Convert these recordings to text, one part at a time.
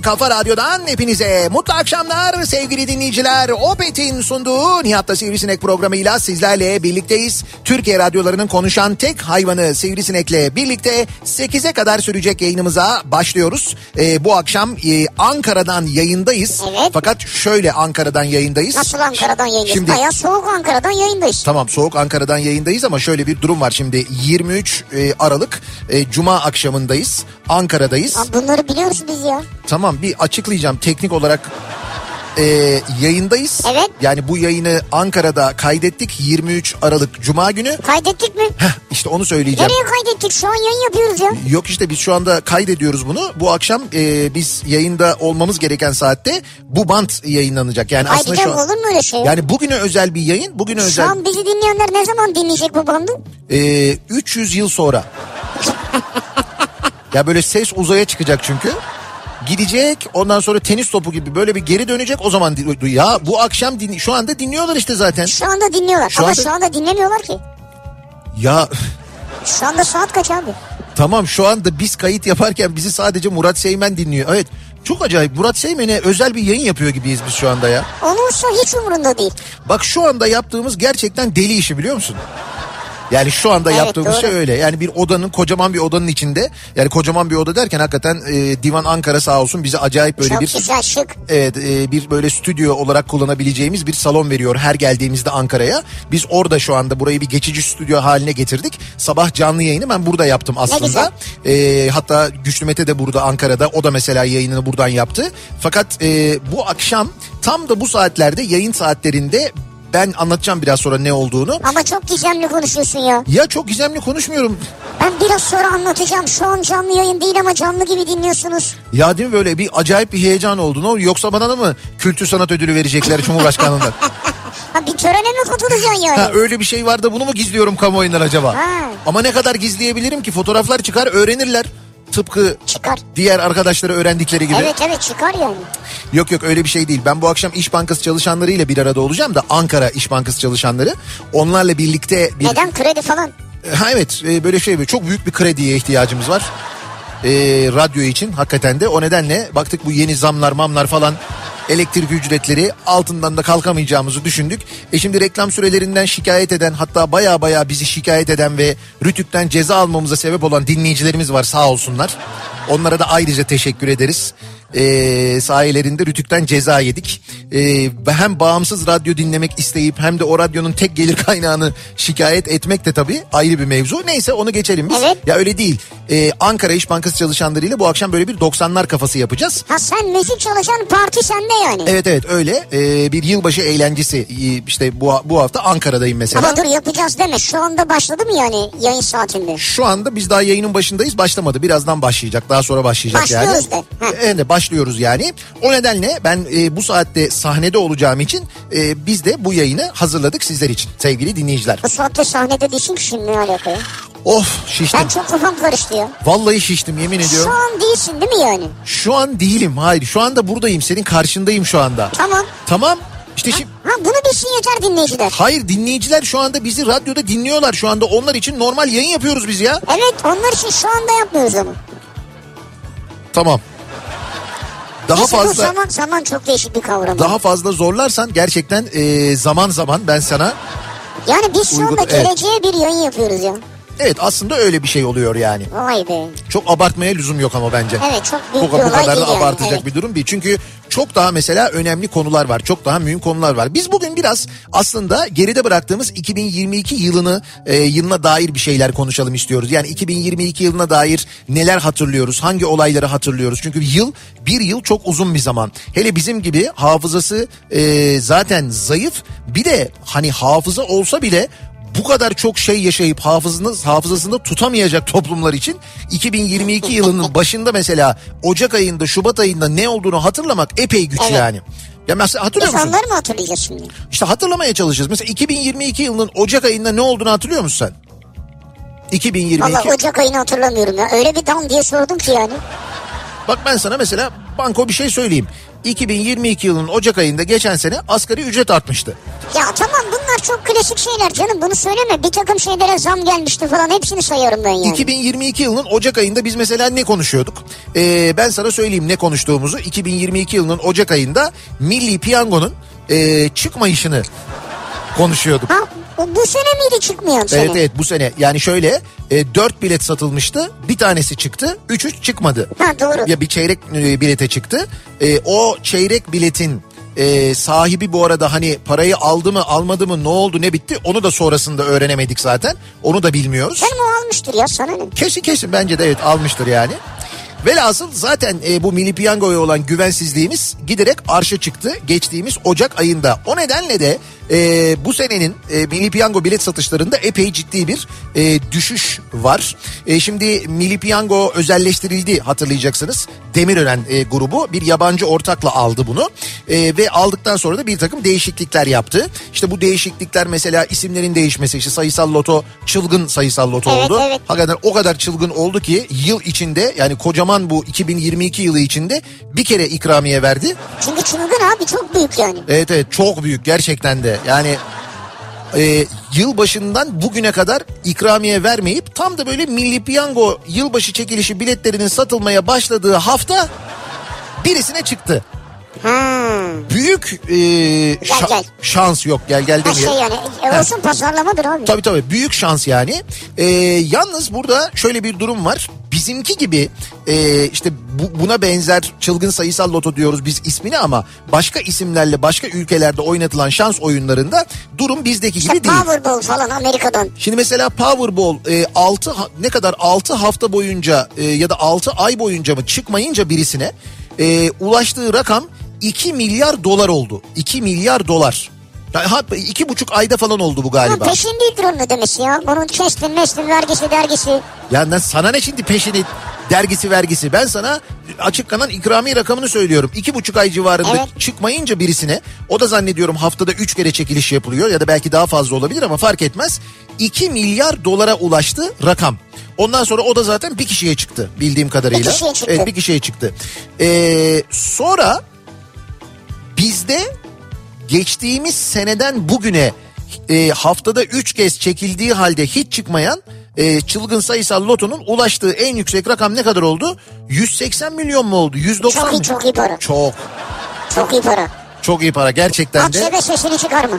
kafa radyodan hepinize mutlu akşamlar sevgili dinleyiciler. Opet'in sunduğu Nihat'ta Sivrisinek programıyla sizlerle birlikteyiz. Türkiye radyolarının konuşan tek hayvanı Sivrisinek'le birlikte 8'e kadar sürecek yayınımıza başlıyoruz. Ee, bu akşam e, Ankara'dan yayındayız. Evet. Fakat şöyle Ankara'dan yayındayız. Nasıl Ankara'dan yayındayız? Şimdi- Bayağı soğuk Ankara'dan yayındayız. Tamam soğuk Ankara'dan yayındayız ama şöyle bir durum var şimdi 23 e, Aralık e, Cuma akşamındayız Ankara'dayız. Abi bunları biliyoruz biz ya. Tamam bir açıklayacağım teknik olarak e, yayındayız. Evet. Yani bu yayını Ankara'da kaydettik 23 Aralık Cuma günü. Kaydettik mi? Heh, işte onu söyleyeceğim. Nereye kaydettik? Şu an yayın yapıyoruz ya. Yok işte biz şu anda kaydediyoruz bunu. Bu akşam e, biz yayında olmamız gereken saatte bu bant yayınlanacak. Yani aslında Ayrıca şu an, olur mu öyle şey? yani bugüne özel bir yayın. Bugüne Şu özel an bizi dinleyenler ne zaman dinleyecek bu bandı? e, 300 yıl sonra. ya böyle ses uzaya çıkacak çünkü. Gidecek ondan sonra tenis topu gibi böyle bir geri dönecek o zaman ya bu akşam din, şu anda dinliyorlar işte zaten. Şu anda dinliyorlar. Şu Ama anda- şu anda dinlemiyorlar ki. Ya Şu anda saat kaç abi? tamam şu anda biz kayıt yaparken bizi sadece Murat Seymen dinliyor. Evet çok acayip Murat Seymen'e özel bir yayın yapıyor gibiyiz biz şu anda ya. Olursa hiç umurunda değil. Bak şu anda yaptığımız gerçekten deli işi biliyor musun? Yani şu anda Evet, yaptığımız doğru. şey öyle. Yani bir odanın kocaman bir odanın içinde yani kocaman bir oda derken hakikaten e, Divan Ankara sağ olsun bize acayip böyle Çok bir güzel şık. Evet e, bir böyle stüdyo olarak kullanabileceğimiz bir salon veriyor her geldiğimizde Ankara'ya. Biz orada şu anda burayı bir geçici stüdyo haline getirdik. Sabah canlı yayını ben burada yaptım aslında. E, hatta Güçlü Mete de burada Ankara'da o da mesela yayınını buradan yaptı. Fakat e, bu akşam tam da bu saatlerde yayın saatlerinde ben anlatacağım biraz sonra ne olduğunu. Ama çok gizemli konuşuyorsun ya. Ya çok gizemli konuşmuyorum. Ben biraz sonra anlatacağım. Şu an canlı yayın değil ama canlı gibi dinliyorsunuz. Ya değil mi böyle bir acayip bir heyecan oldu. Ne? Yoksa bana da mı kültür sanat ödülü verecekler Cumhurbaşkanlığından? Ha bir törene mi katılacaksın yani? Ha öyle bir şey var da bunu mu gizliyorum kamuoyundan acaba? Ha. Ama ne kadar gizleyebilirim ki fotoğraflar çıkar öğrenirler. Tıpkı Çıkar. diğer arkadaşları öğrendikleri gibi. Evet evet çıkar yani. Yok yok öyle bir şey değil. Ben bu akşam İş Bankası çalışanlarıyla bir arada olacağım da Ankara İş Bankası çalışanları. Onlarla birlikte bir... Neden kredi falan? Ha evet e, böyle şey böyle çok büyük bir krediye ihtiyacımız var. E, radyo için hakikaten de o nedenle baktık bu yeni zamlar mamlar falan elektrik ücretleri altından da kalkamayacağımızı düşündük. E şimdi reklam sürelerinden şikayet eden hatta baya baya bizi şikayet eden ve Rütük'ten ceza almamıza sebep olan dinleyicilerimiz var sağ olsunlar. Onlara da ayrıca teşekkür ederiz. E, sayelerinde Rütük'ten ceza yedik. E, hem bağımsız radyo dinlemek isteyip hem de o radyonun tek gelir kaynağını şikayet etmek de tabii ayrı bir mevzu. Neyse onu geçelim biz. Evet. Ya öyle değil. E, Ankara İş Bankası çalışanlarıyla bu akşam böyle bir 90'lar kafası yapacağız. Ha sen müzik çalışan parti sende yani. Evet evet öyle E, bir yılbaşı eğlencesi E, işte bu, bu hafta Ankara'dayım mesela. Ama dur yapacağız deme. Şu anda başladı mı yani yayın saatinde? Şu anda biz daha yayının başındayız başlamadı birazdan başlayacak daha sonra başlayacak yani. Başlıyoruz de. Ha. Evet başlıyoruz yani. O nedenle ben e, bu saatte sahnede olacağım için e, biz de bu yayını hazırladık sizler için sevgili dinleyiciler. Bu saatte sahnede değilsin ki şimdi ne alaka ya? Of şiştim. Ben çok kafam karıştı ya. Vallahi şiştim yemin Şu ediyorum. an değilsin değil mi yani? Şu an değilim hayır şu anda buradayım senin karşındayım şu anda. Tamam. Tamam işte şimdi Ha bunu bilsin yeter dinleyiciler. Hayır dinleyiciler şu anda bizi radyoda dinliyorlar şu anda. Onlar için normal yayın yapıyoruz biz ya. Evet onlar için şu anda yapmıyoruz onu. Tamam. Daha bu fazla zaman, zaman çok değişik bir kavram. daha fazla zorlarsan gerçekten e, zaman zaman ben sana yani biz şu Uygun- anda evet. geleceğe bir yayın yapıyoruz ya. Evet aslında öyle bir şey oluyor yani. Vay be. Çok abartmaya lüzum yok ama bence. Evet çok büyük Bu, bu kadar da abartacak Evet. bir durum değil. Çünkü çok daha mesela önemli konular var. Çok daha mühim konular var. Biz bugün biraz aslında geride bıraktığımız 2022 yılını e, yılına dair bir şeyler konuşalım istiyoruz. Yani 2022 yılına dair neler hatırlıyoruz? Hangi olayları hatırlıyoruz? Çünkü yıl bir yıl çok uzun bir zaman. Hele bizim gibi hafızası e, zaten zayıf. Bir de hani hafıza olsa bile bu kadar çok şey yaşayıp hafızasında, hafızasında tutamayacak toplumlar için 2022 yılının başında mesela Ocak ayında Şubat ayında ne olduğunu hatırlamak epey güç Evet. yani. Ya mesela hatırlıyor musun? onları mı hatırlayacağız şimdi? İşte hatırlamaya çalışacağız. Mesela 2022 yılının Ocak ayında ne olduğunu hatırlıyor musun sen? 2022. Valla Ocak ayını hatırlamıyorum ya. Öyle bir dam diye sordum ki yani. Bak ben sana mesela banko bir şey söyleyeyim. 2022 yılının Ocak ayında geçen sene asgari ücret artmıştı. Ya tamam bunlar çok klasik şeyler canım bunu söyleme. Bir takım şeylere zam gelmişti falan hepsini sayarım ben yani. 2022 yılının Ocak ayında biz mesela ne konuşuyorduk? Ee, ben sana söyleyeyim ne konuştuğumuzu. 2022 yılının Ocak ayında Milli Piyango'nun e, çıkmayışını konuşuyorduk. Ha bu, sene miydi çıkmayan sene? Evet evet bu sene yani şöyle e, 4 bilet satılmıştı bir tanesi çıktı 3'ü çıkmadı. Ha doğru. Ya bir çeyrek e, bilete çıktı E, o çeyrek biletin e, sahibi bu arada hani parayı aldı mı almadı mı ne oldu ne bitti onu da sonrasında öğrenemedik zaten onu da bilmiyoruz. Canım o almıştır ya sana ne? Kesin kesin bence de evet almıştır yani. Velhasıl zaten e, bu Milli Piyango'ya olan güvensizliğimiz giderek arşa çıktı geçtiğimiz Ocak ayında. O nedenle de e, bu senenin e, Milli Piyango bilet satışlarında epey ciddi bir e, düşüş var. E, şimdi Milli Piyango özelleştirildi hatırlayacaksınız. Demirören e, grubu bir yabancı ortakla aldı bunu E, ve aldıktan sonra da bir takım değişiklikler yaptı. İşte bu değişiklikler mesela isimlerin değişmesi işte sayısal loto çılgın sayısal loto Evet, oldu. evet. Hakikaten o kadar çılgın oldu ki yıl içinde yani kocaman bu 2022 yılı içinde bir kere ikramiye verdi. Çünkü çılgın abi çok büyük yani. Evet evet çok büyük gerçekten de yani e, yıl başından bugüne kadar ikramiye vermeyip tam da böyle Milli Piyango yılbaşı çekilişi biletlerinin satılmaya başladığı hafta birisine çıktı. Ha. Büyük e, şa- gel. şans yok gel gel Ha şey yani e, olsun pazarlamadır abi. Tabii tabii büyük şans yani. Ee, yalnız burada şöyle bir durum var. Bizimki gibi e, işte bu, buna benzer çılgın sayısal loto diyoruz biz ismini ama başka isimlerle başka ülkelerde oynatılan şans oyunlarında durum bizdeki İşte gibi değil. Powerball falan Amerika'dan. Şimdi mesela Powerball e, 6 ne kadar 6 hafta boyunca e, ya da 6 ay boyunca mı çıkmayınca birisine e, ulaştığı rakam 2 milyar dolar oldu. 2 milyar dolar. Ha, iki buçuk ayda falan oldu bu galiba. Ha, peşin değildir onun ödemesi ya. Bunun kestin meslin vergisi dergisi. Ya lan sana ne şimdi peşini dergisi vergisi ben sana açık kalan ikramiye rakamını söylüyorum. İki buçuk ay civarında Evet. çıkmayınca birisine o da zannediyorum haftada üç kere çekiliş yapılıyor ya da belki daha fazla olabilir ama fark etmez. 2 milyar dolara ulaştı rakam. Ondan sonra o da zaten bir kişiye çıktı bildiğim kadarıyla. Bir kişiye çıktı. Evet bir kişiye çıktı. Ee, sonra bizde geçtiğimiz seneden bugüne e, haftada 3 kez çekildiği halde hiç çıkmayan e, çılgın sayısal lotonun ulaştığı en yüksek rakam ne kadar oldu? 180 milyon mu oldu? 190 Çok iyi mı? çok iyi para. Çok Çok iyi para. çok iyi para gerçekten de. Akşede sesini çıkarma.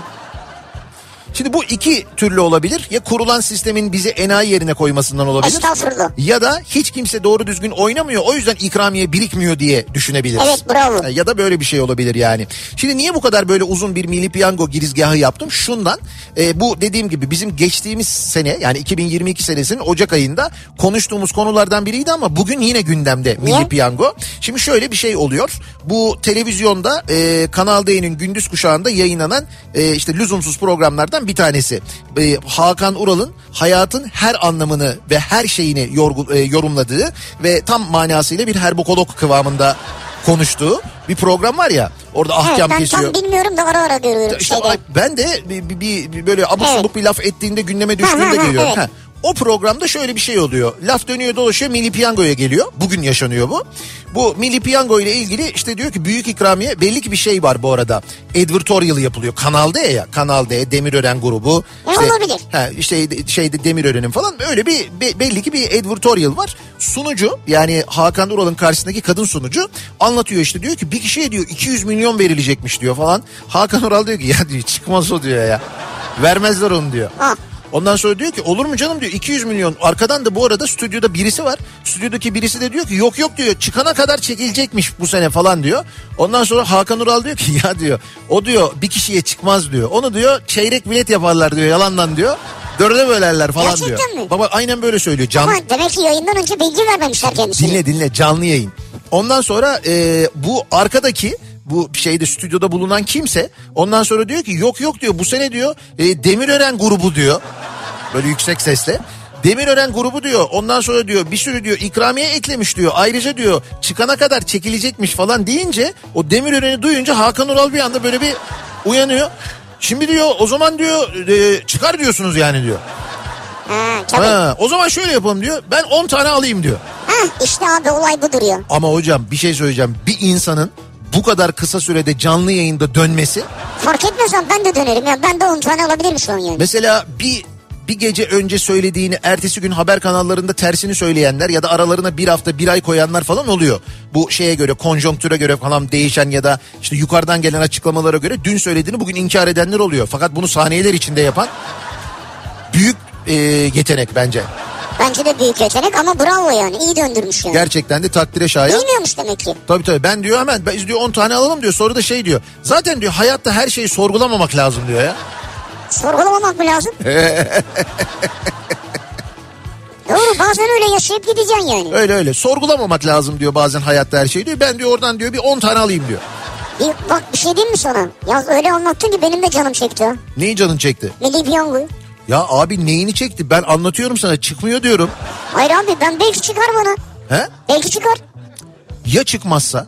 Şimdi bu iki türlü olabilir. Ya kurulan sistemin bizi enayi yerine koymasından olabilir. Estağfurullah. Ya da hiç kimse doğru düzgün oynamıyor o yüzden ikramiye birikmiyor diye düşünebiliriz. Evet, bravo. Ya da böyle bir şey olabilir yani. Şimdi niye bu kadar böyle uzun bir milli piyango girizgahı yaptım? Şundan e, bu dediğim gibi bizim geçtiğimiz sene yani 2022 senesinin Ocak ayında konuştuğumuz konulardan biriydi ama bugün yine gündemde milli Niye? piyango. Şimdi şöyle bir şey oluyor. Bu televizyonda e, Kanal D'nin gündüz kuşağında yayınlanan e, işte lüzumsuz programlardan bir tanesi. E, Hakan Ural'ın hayatın her anlamını ve her şeyini yorgu, e, yorumladığı ve tam manasıyla bir herbokolog kıvamında konuştuğu bir program var ya. Orada Evet, ahkam ben kesiyor. tam bilmiyorum da ara ara görüyorum İşte şeyden. ben de bir, bir- bir- böyle abuk Evet. bir laf ettiğinde gündeme düştüğünde geliyorum. evet. Ha, O programda şöyle bir şey oluyor. Laf dönüyor dolaşıyor Milli Piyango'ya geliyor. Bugün yaşanıyor bu. Bu Milli Piyango ile ilgili işte diyor ki büyük ikramiye belli ki bir şey var bu arada. Advertorial yapılıyor. Kanal D ya. Kanal D, Demirören grubu. İşte, olabilir. He, işte şeyde Demirören'in falan öyle bir be- belli ki bir advertorial var. Sunucu yani Hakan Ural'ın karşısındaki kadın sunucu anlatıyor işte diyor ki bir kişiye diyor 200 milyon verilecekmiş diyor falan. Hakan Ural diyor ki ya diyor çıkmaz o diyor ya. Vermezler onu diyor. Ha. Ondan sonra diyor ki olur mu canım diyor 200 milyon. Arkadan da bu arada stüdyoda birisi var. Stüdyodaki birisi de diyor ki yok yok diyor çıkana kadar çekilecekmiş bu sene falan diyor. Ondan sonra Hakan Ural diyor ki ya diyor o diyor bir kişiye çıkmaz diyor. Onu diyor çeyrek bilet yaparlar diyor yalandan diyor. Dörde bölerler falan Gerçekten diyor. mi? Baba aynen böyle söylüyor. Canlı, Ama demek ki yayından önce bilgi vermemişler kendisine. Dinle dinle canlı yayın. Ondan sonra e, bu arkadaki bu şeyde stüdyoda bulunan kimse ondan sonra diyor ki yok yok diyor bu sene diyor e, Demirören grubu diyor. Böyle yüksek sesle. Demirören grubu diyor ondan sonra diyor bir sürü diyor ikramiye eklemiş diyor. Ayrıca diyor çıkana kadar çekilecekmiş falan deyince o Demirören'i duyunca Hakan Ural bir anda böyle bir uyanıyor. Şimdi diyor o zaman diyor e, çıkar diyorsunuz yani diyor. Ha, tabii. Ha, o zaman şöyle yapalım diyor. Ben 10 tane alayım diyor. Ha, işte abi olay budur ya. Ama hocam bir şey söyleyeceğim. Bir insanın bu kadar kısa sürede canlı yayında dönmesi Fark etmez ama ben de dönerim ya. Ben de 10 tane alabilirim şu an yani. mesela bir bir gece önce söylediğini ertesi gün haber kanallarında tersini söyleyenler ya da aralarına bir hafta bir ay koyanlar falan oluyor. Bu şeye göre konjonktüre göre falan değişen ya da işte yukarıdan gelen açıklamalara göre dün söylediğini bugün inkar edenler oluyor. Fakat bunu saniyeler içinde yapan büyük e, yetenek bence. Bence de büyük yetenek ama bravo yani. iyi döndürmüş yani. Gerçekten de takdire şayan. Bilmiyormuş demek ki. Tabii tabii ben diyor hemen biz diyor 10 tane alalım diyor sonra da şey diyor. Zaten diyor hayatta her şeyi sorgulamamak lazım diyor ya. Sorgulamamak mı lazım? Doğru bazen öyle yaşayıp gideceksin yani. Öyle öyle sorgulamamak lazım diyor bazen hayatta her şeyi diyor. Ben diyor oradan diyor bir 10 tane alayım diyor. Bir, bak bir şey diyeyim mi sana? Ya öyle anlattın ki benim de canım çekti. Neyi canın çekti? Milli piyango. Ya abi neyini çekti ben anlatıyorum sana çıkmıyor diyorum. Hayır abi ben belki çıkar bana. He? Belki çıkar. Ya çıkmazsa?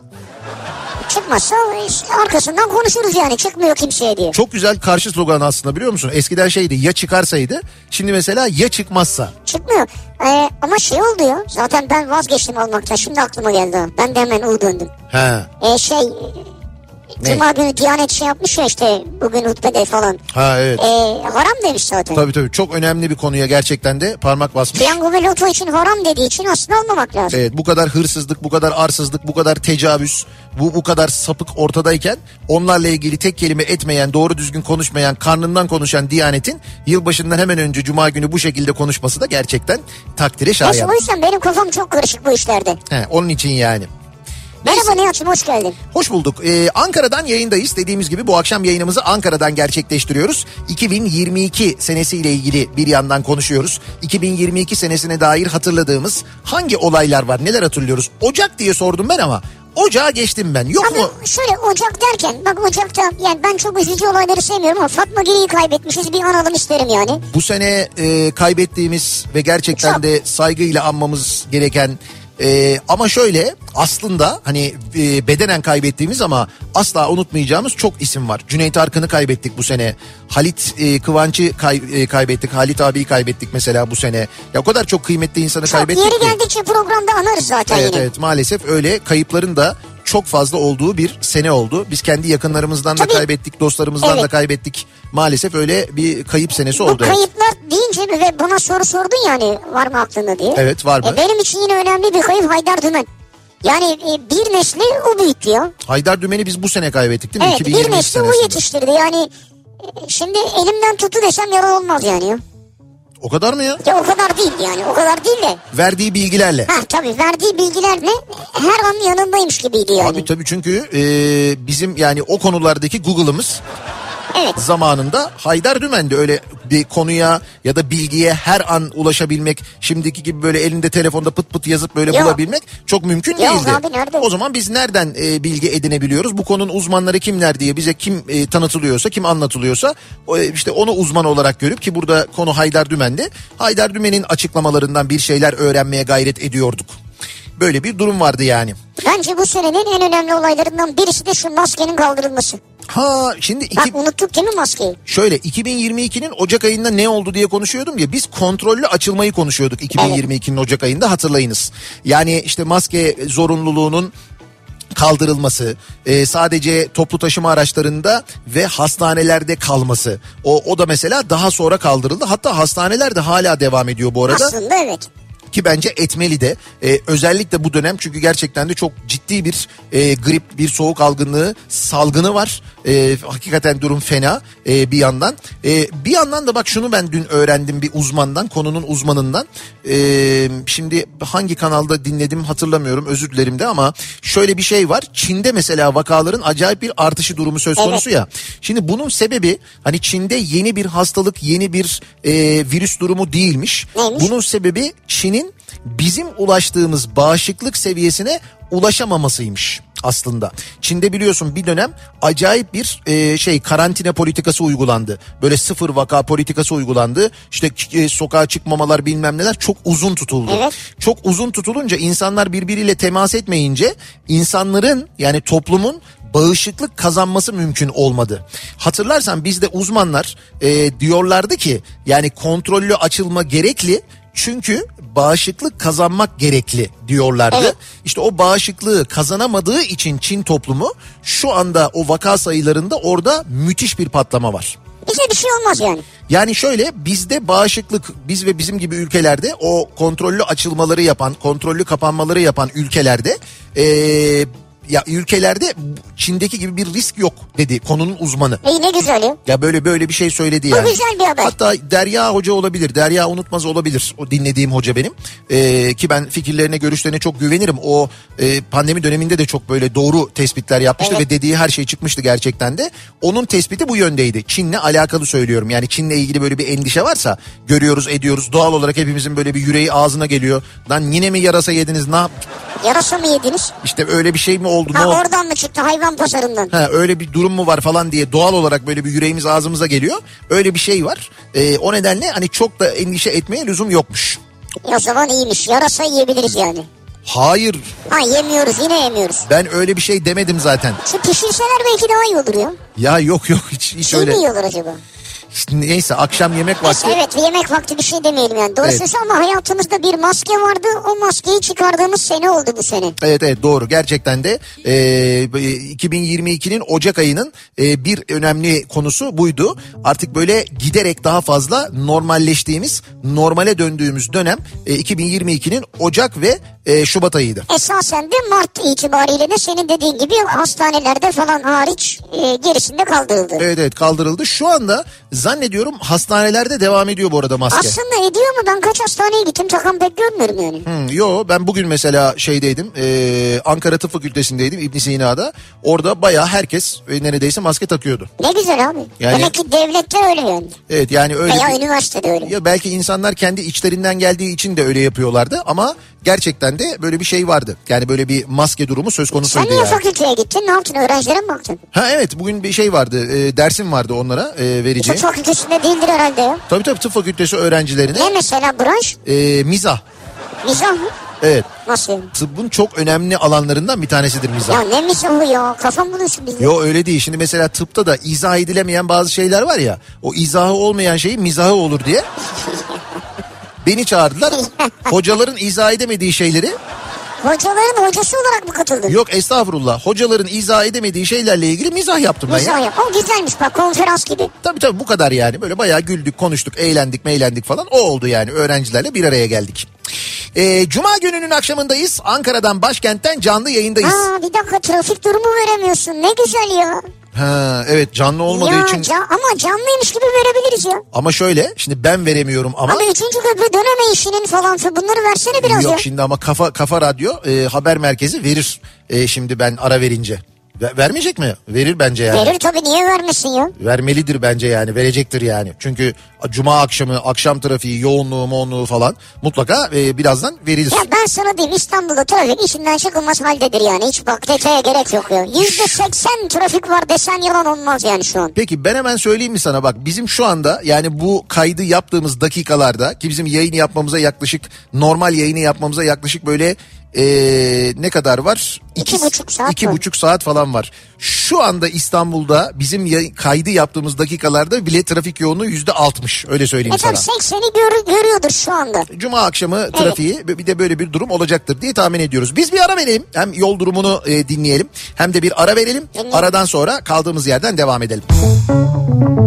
Çıkmazsa işte arkasından konuşuruz yani çıkmıyor kimseye diye. Çok güzel karşı slogan aslında biliyor musun? Eskiden şeydi ya çıkarsaydı şimdi mesela ya çıkmazsa. Çıkmıyor. Ee, ama şey oldu ya zaten ben vazgeçtim almaktan şimdi aklıma geldi. Ben de hemen U döndüm. He. Ee, şey Ne? Cuma günü Diyanet şey yapmış ya işte bugün hutbede falan. Ha evet. Ee, haram demiş zaten. Tabii tabii çok önemli bir konuya gerçekten de parmak basmış. Piyango ve loto için haram dediği için aslında almamak lazım. Evet bu kadar hırsızlık, bu kadar arsızlık, bu kadar tecavüz, bu bu kadar sapık ortadayken onlarla ilgili tek kelime etmeyen, doğru düzgün konuşmayan, karnından konuşan Diyanet'in yılbaşından hemen önce Cuma günü bu şekilde konuşması da gerçekten takdire Neyse şayan. o yüzden benim kafam çok karışık bu işlerde. He, onun için yani. Merhaba Nihat'cığım hoş geldin. Hoş bulduk. Ee, Ankara'dan yayındayız. Dediğimiz gibi bu akşam yayınımızı Ankara'dan gerçekleştiriyoruz. 2022 senesiyle ilgili bir yandan konuşuyoruz. 2022 senesine dair hatırladığımız hangi olaylar var? Neler hatırlıyoruz? Ocak diye sordum ben ama Ocağa geçtim ben. Yok mu? Ama şöyle Ocak derken bak Ocak'ta yani ben çok üzücü olayları sevmiyorum ama Fatma Giri'yi kaybetmişiz bir analım isterim yani. Bu sene e, kaybettiğimiz ve gerçekten Çok. de saygıyla anmamız gereken e, ama şöyle aslında hani e, bedenen kaybettiğimiz ama asla unutmayacağımız çok isim var. Cüneyt Arkın'ı kaybettik bu sene. Halit e, Kıvanç'ı kay, e, kaybettik. Halit abiyi kaybettik mesela bu sene. Ya o kadar çok kıymetli insanı Çok kaybettik yeri geldikçe programda anarız zaten Evet yine. evet maalesef öyle kayıpların da çok fazla olduğu bir sene oldu. Biz kendi yakınlarımızdan da Tabii. kaybettik, dostlarımızdan da Evet. kaybettik. Maalesef öyle bir kayıp senesi Bu oldu. evet. kayıplar deyince ve buna soru sordun yani var mı aklında diye. Evet, var mı? E, benim için yine önemli bir kayıp Haydar Dümen. Yani e, bir nesli o büyüttü ya. Haydar Dümen'i biz bu sene kaybettik değil mi? Evet 2022 bir nesli o senesinde. yetiştirdi yani. e, Şimdi elimden tuttu desem yalan olmaz yani ya. O kadar mı ya? Ya o kadar değil yani o kadar değil de. Verdiği bilgilerle. Ha tabii verdiği bilgilerle her an yanındaymış gibiydi yani. Abi tabii çünkü e, bizim yani o konulardaki Google'ımız Evet. zamanında Haydar Dümen'di öyle bir konuya ya da bilgiye her an ulaşabilmek şimdiki gibi böyle elinde telefonda pıt pıt yazıp böyle Yok. bulabilmek çok mümkün Yok değildi. abi, nerede? O zaman biz nereden e, bilgi edinebiliyoruz? Bu konunun uzmanları kimler diye bize kim e, tanıtılıyorsa, kim anlatılıyorsa o, e, işte onu uzman olarak görüp ki burada konu Haydar Dümen'di. Haydar Dümen'in açıklamalarından bir şeyler öğrenmeye gayret ediyorduk. Böyle bir durum vardı yani. Bence bu senenin en önemli olaylarından birisi de şu maskenin kaldırılması. Ha şimdi iki, Bak unuttuk değil mi maskeyi? şöyle 2022'nin Ocak ayında ne oldu diye konuşuyordum ya biz kontrollü açılmayı konuşuyorduk 2022'nin Ocak ayında hatırlayınız. Yani işte maske zorunluluğunun kaldırılması, e, sadece toplu taşıma araçlarında ve hastanelerde kalması. O o da mesela daha sonra kaldırıldı. Hatta hastaneler de hala devam ediyor bu arada Aslında evet. Ki bence etmeli de. Ee, özellikle bu dönem çünkü gerçekten de çok ciddi bir e, grip bir soğuk algınlığı salgını var. Ee, hakikaten durum fena e, bir yandan. Ee, bir yandan da bak şunu ben dün öğrendim bir uzmandan konunun uzmanından. Ee, şimdi hangi kanalda dinledim hatırlamıyorum özür dilerim de ama şöyle bir şey var. Çin'de mesela vakaların acayip bir artışı durumu söz konusu ya. Şimdi bunun sebebi hani Çin'de yeni bir hastalık yeni bir e, virüs durumu değilmiş. Neymiş? bunun sebebi Çin'in bizim ulaştığımız bağışıklık seviyesine ulaşamamasıymış aslında. Çin'de biliyorsun bir dönem acayip bir e, şey karantina politikası uygulandı. Böyle sıfır vaka politikası uygulandı. İşte e, sokağa çıkmamalar bilmem neler çok uzun tutuldu. Evet. Çok uzun tutulunca insanlar birbiriyle temas etmeyince insanların yani toplumun bağışıklık kazanması mümkün olmadı. Hatırlarsan bizde uzmanlar e, diyorlardı ki yani kontrollü açılma gerekli çünkü bağışıklık kazanmak gerekli diyorlardı. Evet. İşte o bağışıklığı kazanamadığı için Çin toplumu şu anda o vaka sayılarında orada müthiş bir patlama var. Bize bir şey olmaz yani. Yani şöyle bizde bağışıklık biz ve bizim gibi ülkelerde o kontrollü açılmaları yapan, kontrollü kapanmaları yapan ülkelerde eee, ya ülkelerde Çin'deki gibi bir risk yok dedi konunun uzmanı. İyi ne güzel ya. Ya böyle böyle bir şey söyledi Bu yani. güzel bir haber. Hatta Derya Hoca olabilir. Derya Unutmaz olabilir. O dinlediğim hoca benim. Ee, ki ben fikirlerine, görüşlerine çok güvenirim. O e, pandemi döneminde de çok böyle doğru tespitler yapmıştı Evet. ve dediği her şey çıkmıştı gerçekten de. Onun tespiti bu yöndeydi. Çin'le alakalı söylüyorum. Yani Çin'le ilgili böyle bir endişe varsa görüyoruz, ediyoruz. Doğal olarak hepimizin böyle bir yüreği ağzına geliyor. Lan yine mi yarasa yediniz? Ne yap? Yarasa mı yediniz? İşte öyle bir şey mi oldu? Ne Ha oldu? oradan mı çıktı hayvan pazarından? Ha, öyle bir durum mu var falan diye doğal olarak böyle bir yüreğimiz ağzımıza geliyor. Öyle bir şey var. Ee, o nedenle hani çok da endişe etmeye lüzum yokmuş. E o zaman iyiymiş. Yarasa yiyebiliriz yani. Hayır Ha yemiyoruz yine yemiyoruz. ben öyle bir şey demedim zaten. Şu pişirseler belki daha iyi olur ya. Ya yok yok hiç, hiç Şey öyle. mi yiyorlar acaba? Neyse akşam yemek vakti. Neyse evet yemek vakti bir şey demeyelim yani. Doğrusu Evet. ama hayatımızda bir maske vardı. O maskeyi çıkardığımız sene oldu bu sene. Evet evet doğru gerçekten de e, 2022'nin Ocak ayının e, bir önemli konusu buydu. Artık böyle giderek daha fazla normalleştiğimiz, normale döndüğümüz dönem e, 2022'nin Ocak ve e, Şubat ayıydı. Esasen de Mart itibariyle de senin dediğin gibi hastanelerde falan hariç e, gerisinde kaldırıldı. Evet evet kaldırıldı. Şu anda zannediyorum hastanelerde devam ediyor bu arada maske. Aslında ediyor mu? Ben kaç hastaneye gittim takan pek görmüyorum yani. Hmm, yo ben bugün mesela şeydeydim e, Ankara Tıp Fakültesindeydim İbn Sina'da. Orada bayağı herkes e, neredeyse maske takıyordu. Ne güzel abi. Yani- Demek ki devlette öyle yani. Evet yani öyle Veya bir- üniversitede öyle. ya belki insanlar kendi içlerinden geldiği için de öyle yapıyorlardı ama gerçekten de böyle bir şey vardı. Yani böyle bir maske durumu söz Sen konusuydu niye yani. fakülteye gittin? Ne yaptın? Öğrencilere mi baktın? Ha evet bugün bir şey vardı. e, dersim vardı onlara e, vereceğim. Tıp fakültesinde değildir herhalde ya. Tabii tabii tıp fakültesi öğrencilerine Ne mesela branş? e, mizah. Mizah mı? Evet. Nasıl yani? Tıbbın çok önemli alanlarından bir tanesidir mizah. Ya ne mizahı ya? Kafam buluyorsun bizde. Yo öyle değil. Şimdi mesela tıpta da izah edilemeyen bazı şeyler var ya. O izahı olmayan şeyin mizahı olur diye. Beni çağırdılar. Hocaların izah edemediği şeyleri Hocaların hocası olarak mı katıldın? yok estağfurullah. Hocaların izah edemediği şeylerle ilgili mizah yaptım ben Mizah ya. yap. O güzelmiş bak konferans gibi. Tabii tabii bu kadar yani. Böyle bayağı güldük, konuştuk, eğlendik, meğlendik falan. O oldu yani. Öğrencilerle bir araya geldik. Ee, Cuma gününün akşamındayız. Ankara'dan başkentten canlı yayındayız. Aa bir dakika trafik durumu veremiyorsun. Ne güzel ya. Ha, evet canlı olmadığı ya için. ca- ama canlıymış gibi verebiliriz ya. Ama şöyle şimdi ben veremiyorum ama. Abi üçüncü köprü döneme işinin falan bunları versene biraz Yok ya. şimdi ama kafa kafa radyo e, haber merkezi verir e, şimdi ben ara verince. Ver- vermeyecek mi? Verir bence yani. Verir tabii niye vermesin ya? Vermelidir bence yani verecektir yani. Çünkü cuma akşamı akşam trafiği yoğunluğu moğunluğu falan mutlaka e, birazdan verilir. Ya ben sana diyeyim İstanbul'da trafik işinden çıkılmaz haldedir yani. Hiç bak detaya gerek yok ya. Yüzde seksen trafik var desen yalan olmaz yani şu an. Peki ben hemen söyleyeyim mi sana bak bizim şu anda yani bu kaydı yaptığımız dakikalarda ki bizim yayını yapmamıza yaklaşık normal yayını yapmamıza yaklaşık böyle e, ne kadar var? İki buçuk saat iki buçuk saat falan var. Şu anda İstanbul'da bizim kaydı yaptığımız dakikalarda bile trafik yoğunluğu yüzde altmış öyle söyleyeyim E sana. tabii 80'i gör, görüyordur şu anda. Cuma akşamı trafiği bir de böyle bir durum olacaktır diye tahmin ediyoruz. Biz bir ara verelim. Hem yol durumunu e, dinleyelim hem de bir ara verelim. Dinleyelim. Aradan sonra kaldığımız yerden devam edelim. Kafa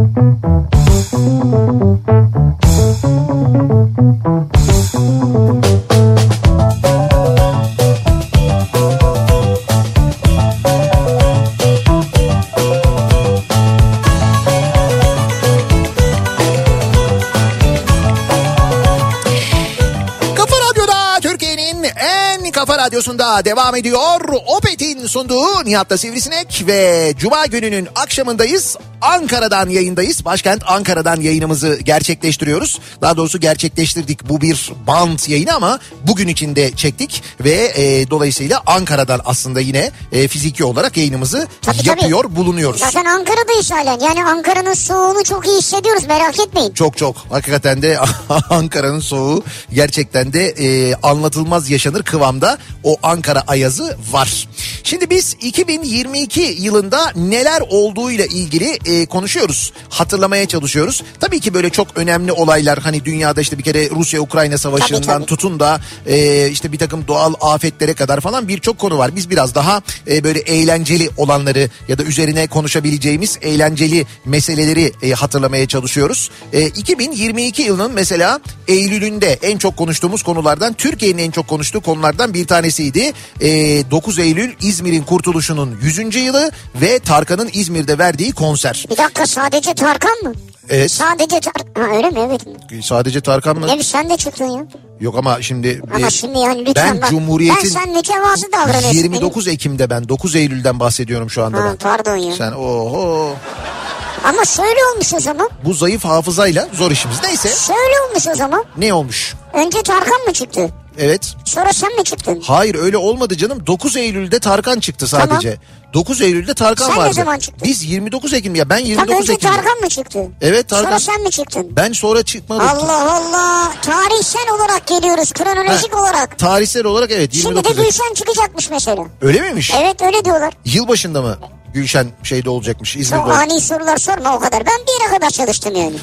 en kafa radyosunda devam ediyor. Opet'in sunduğu Nihat'la Sivrisinek ve Cuma gününün akşamındayız. Ankara'dan yayındayız. Başkent Ankara'dan yayınımızı gerçekleştiriyoruz. Daha doğrusu gerçekleştirdik. Bu bir band yayını ama bugün içinde çektik ve e, dolayısıyla Ankara'dan aslında yine e, fiziki olarak yayınımızı Tabii, tabii. yapıyor bulunuyoruz. Zaten Ankara'dayız halen. Yani Ankara'nın soğuğunu çok iyi hissediyoruz merak etmeyin. Çok çok hakikaten de Ankara'nın soğuğu gerçekten de e, anlatılmaz yaşanır kıvamda o Ankara ayazı var. Şimdi biz 2022 yılında neler olduğuyla ilgili e, konuşuyoruz. Hatırlamaya çalışıyoruz. Tabii ki böyle çok önemli olaylar hani dünyada işte bir kere Rusya-Ukrayna savaşından Tabii, tabii. tutun da e, işte bir takım doğal afetlere kadar falan birçok konu var. Biz biraz daha e, böyle eğlenceli olanları ya da üzerine konuşabileceğimiz eğlenceli meseleleri e, hatırlamaya çalışıyoruz. E, 2022 yılının mesela Eylül'ünde en çok konuştuğumuz konulardan Türkiye'nin en çok konuştuğu konulardan bir tanesiydi. E, 9 Eylül İzmir'in kurtuluşunun 100. yılı ve Tarkan'ın İzmir'de verdiği konser. Bir dakika sadece Tarkan mı? Evet. Sadece Tarkan. Öyle mi? Evet. Sadece Tarkan mı? Bir sen de çıktın ya. Yok ama şimdi Ama e, şimdi yani lütfen ben bak. Cumhuriyet'in Ben sen mütevazı davranıyorsun. 29 Ekim'de ben 9 Eylül'den bahsediyorum şu anda Ha, ben. pardon ya. Sen oho Ama şöyle olmuş o zaman. bu zayıf hafızayla zor işimiz. Neyse Şöyle olmuş o zaman. ne olmuş? Önce Tarkan mı çıktı? Evet. Sonra sen mi çıktın? Hayır öyle olmadı canım. 9 Eylül'de Tarkan çıktı sadece. 9 Eylül'de Tarkan Sen ne vardı. zaman çıktın? Biz 29 Ekim ya ben Tam 29 önce Ekim. Tarkan mı çıktı? Evet Tarkan. Sonra sen mi çıktın? Ben sonra çıkmadım. Allah Allah. Tarihsel olarak geliyoruz. Kronolojik Ha, olarak. Tarihsel olarak evet Şimdi 29 de Ekim. Gülşen çıkacakmış mesela. Öyle miymiş? Evet öyle diyorlar. Yılbaşında mı Gülşen şeyde olacakmış Çok İzmir'de? ani sorular sorma o kadar. Ben bir yere kadar çalıştım yani.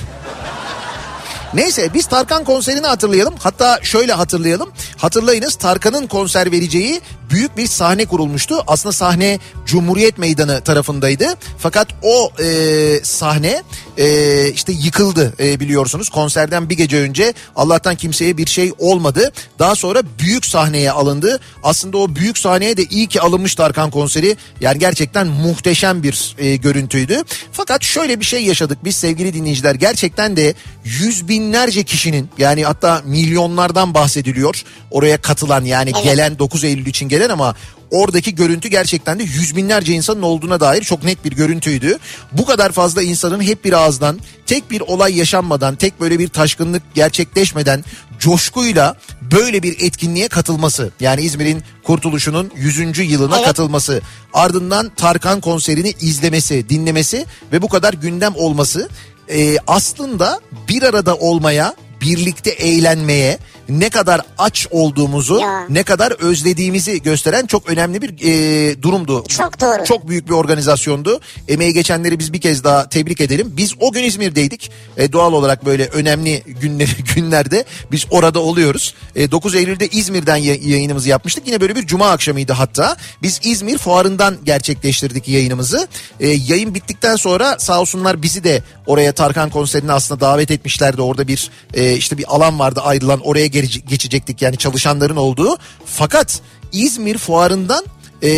Neyse biz Tarkan konserini hatırlayalım. Hatta şöyle hatırlayalım. Hatırlayınız Tarkan'ın konser vereceği büyük bir sahne kurulmuştu. Aslında sahne Cumhuriyet Meydanı tarafındaydı. Fakat o e, sahne e, işte yıkıldı e, biliyorsunuz. Konserden bir gece önce Allah'tan kimseye bir şey olmadı. Daha sonra büyük sahneye alındı. Aslında o büyük sahneye de iyi ki alınmış Tarkan konseri. Yani gerçekten muhteşem bir e, görüntüydü. Fakat şöyle bir şey yaşadık biz sevgili dinleyiciler. Gerçekten de yüz binlerce kişinin yani hatta milyonlardan bahsediliyor. Oraya katılan yani Evet. gelen 9 Eylül için gelen ama oradaki görüntü gerçekten de yüz binlerce insanın olduğuna dair çok net bir görüntüydü. Bu kadar fazla insanın hep bir ağızdan tek bir olay yaşanmadan tek böyle bir taşkınlık gerçekleşmeden coşkuyla böyle bir etkinliğe katılması yani İzmir'in kurtuluşunun 100. yılına Evet. katılması ardından Tarkan konserini izlemesi dinlemesi ve bu kadar gündem olması e, aslında bir arada olmaya birlikte eğlenmeye ne kadar aç olduğumuzu Ya. ne kadar özlediğimizi gösteren çok önemli bir e, durumdu. Çok doğru. Çok büyük bir organizasyondu. Emeği geçenleri biz bir kez daha tebrik edelim. Biz o gün İzmir'deydik. E, doğal olarak böyle önemli günleri günlerde biz orada oluyoruz. E, 9 Eylül'de İzmir'den ya- yayınımızı yapmıştık. Yine böyle bir cuma akşamıydı hatta. Biz İzmir fuarından gerçekleştirdik yayınımızı. E, yayın bittikten sonra sağ olsunlar bizi de oraya Tarkan konserine aslında davet etmişlerdi. Orada bir e, işte bir alan vardı ayrılan oraya geçecektik yani çalışanların olduğu. Fakat İzmir fuarından e,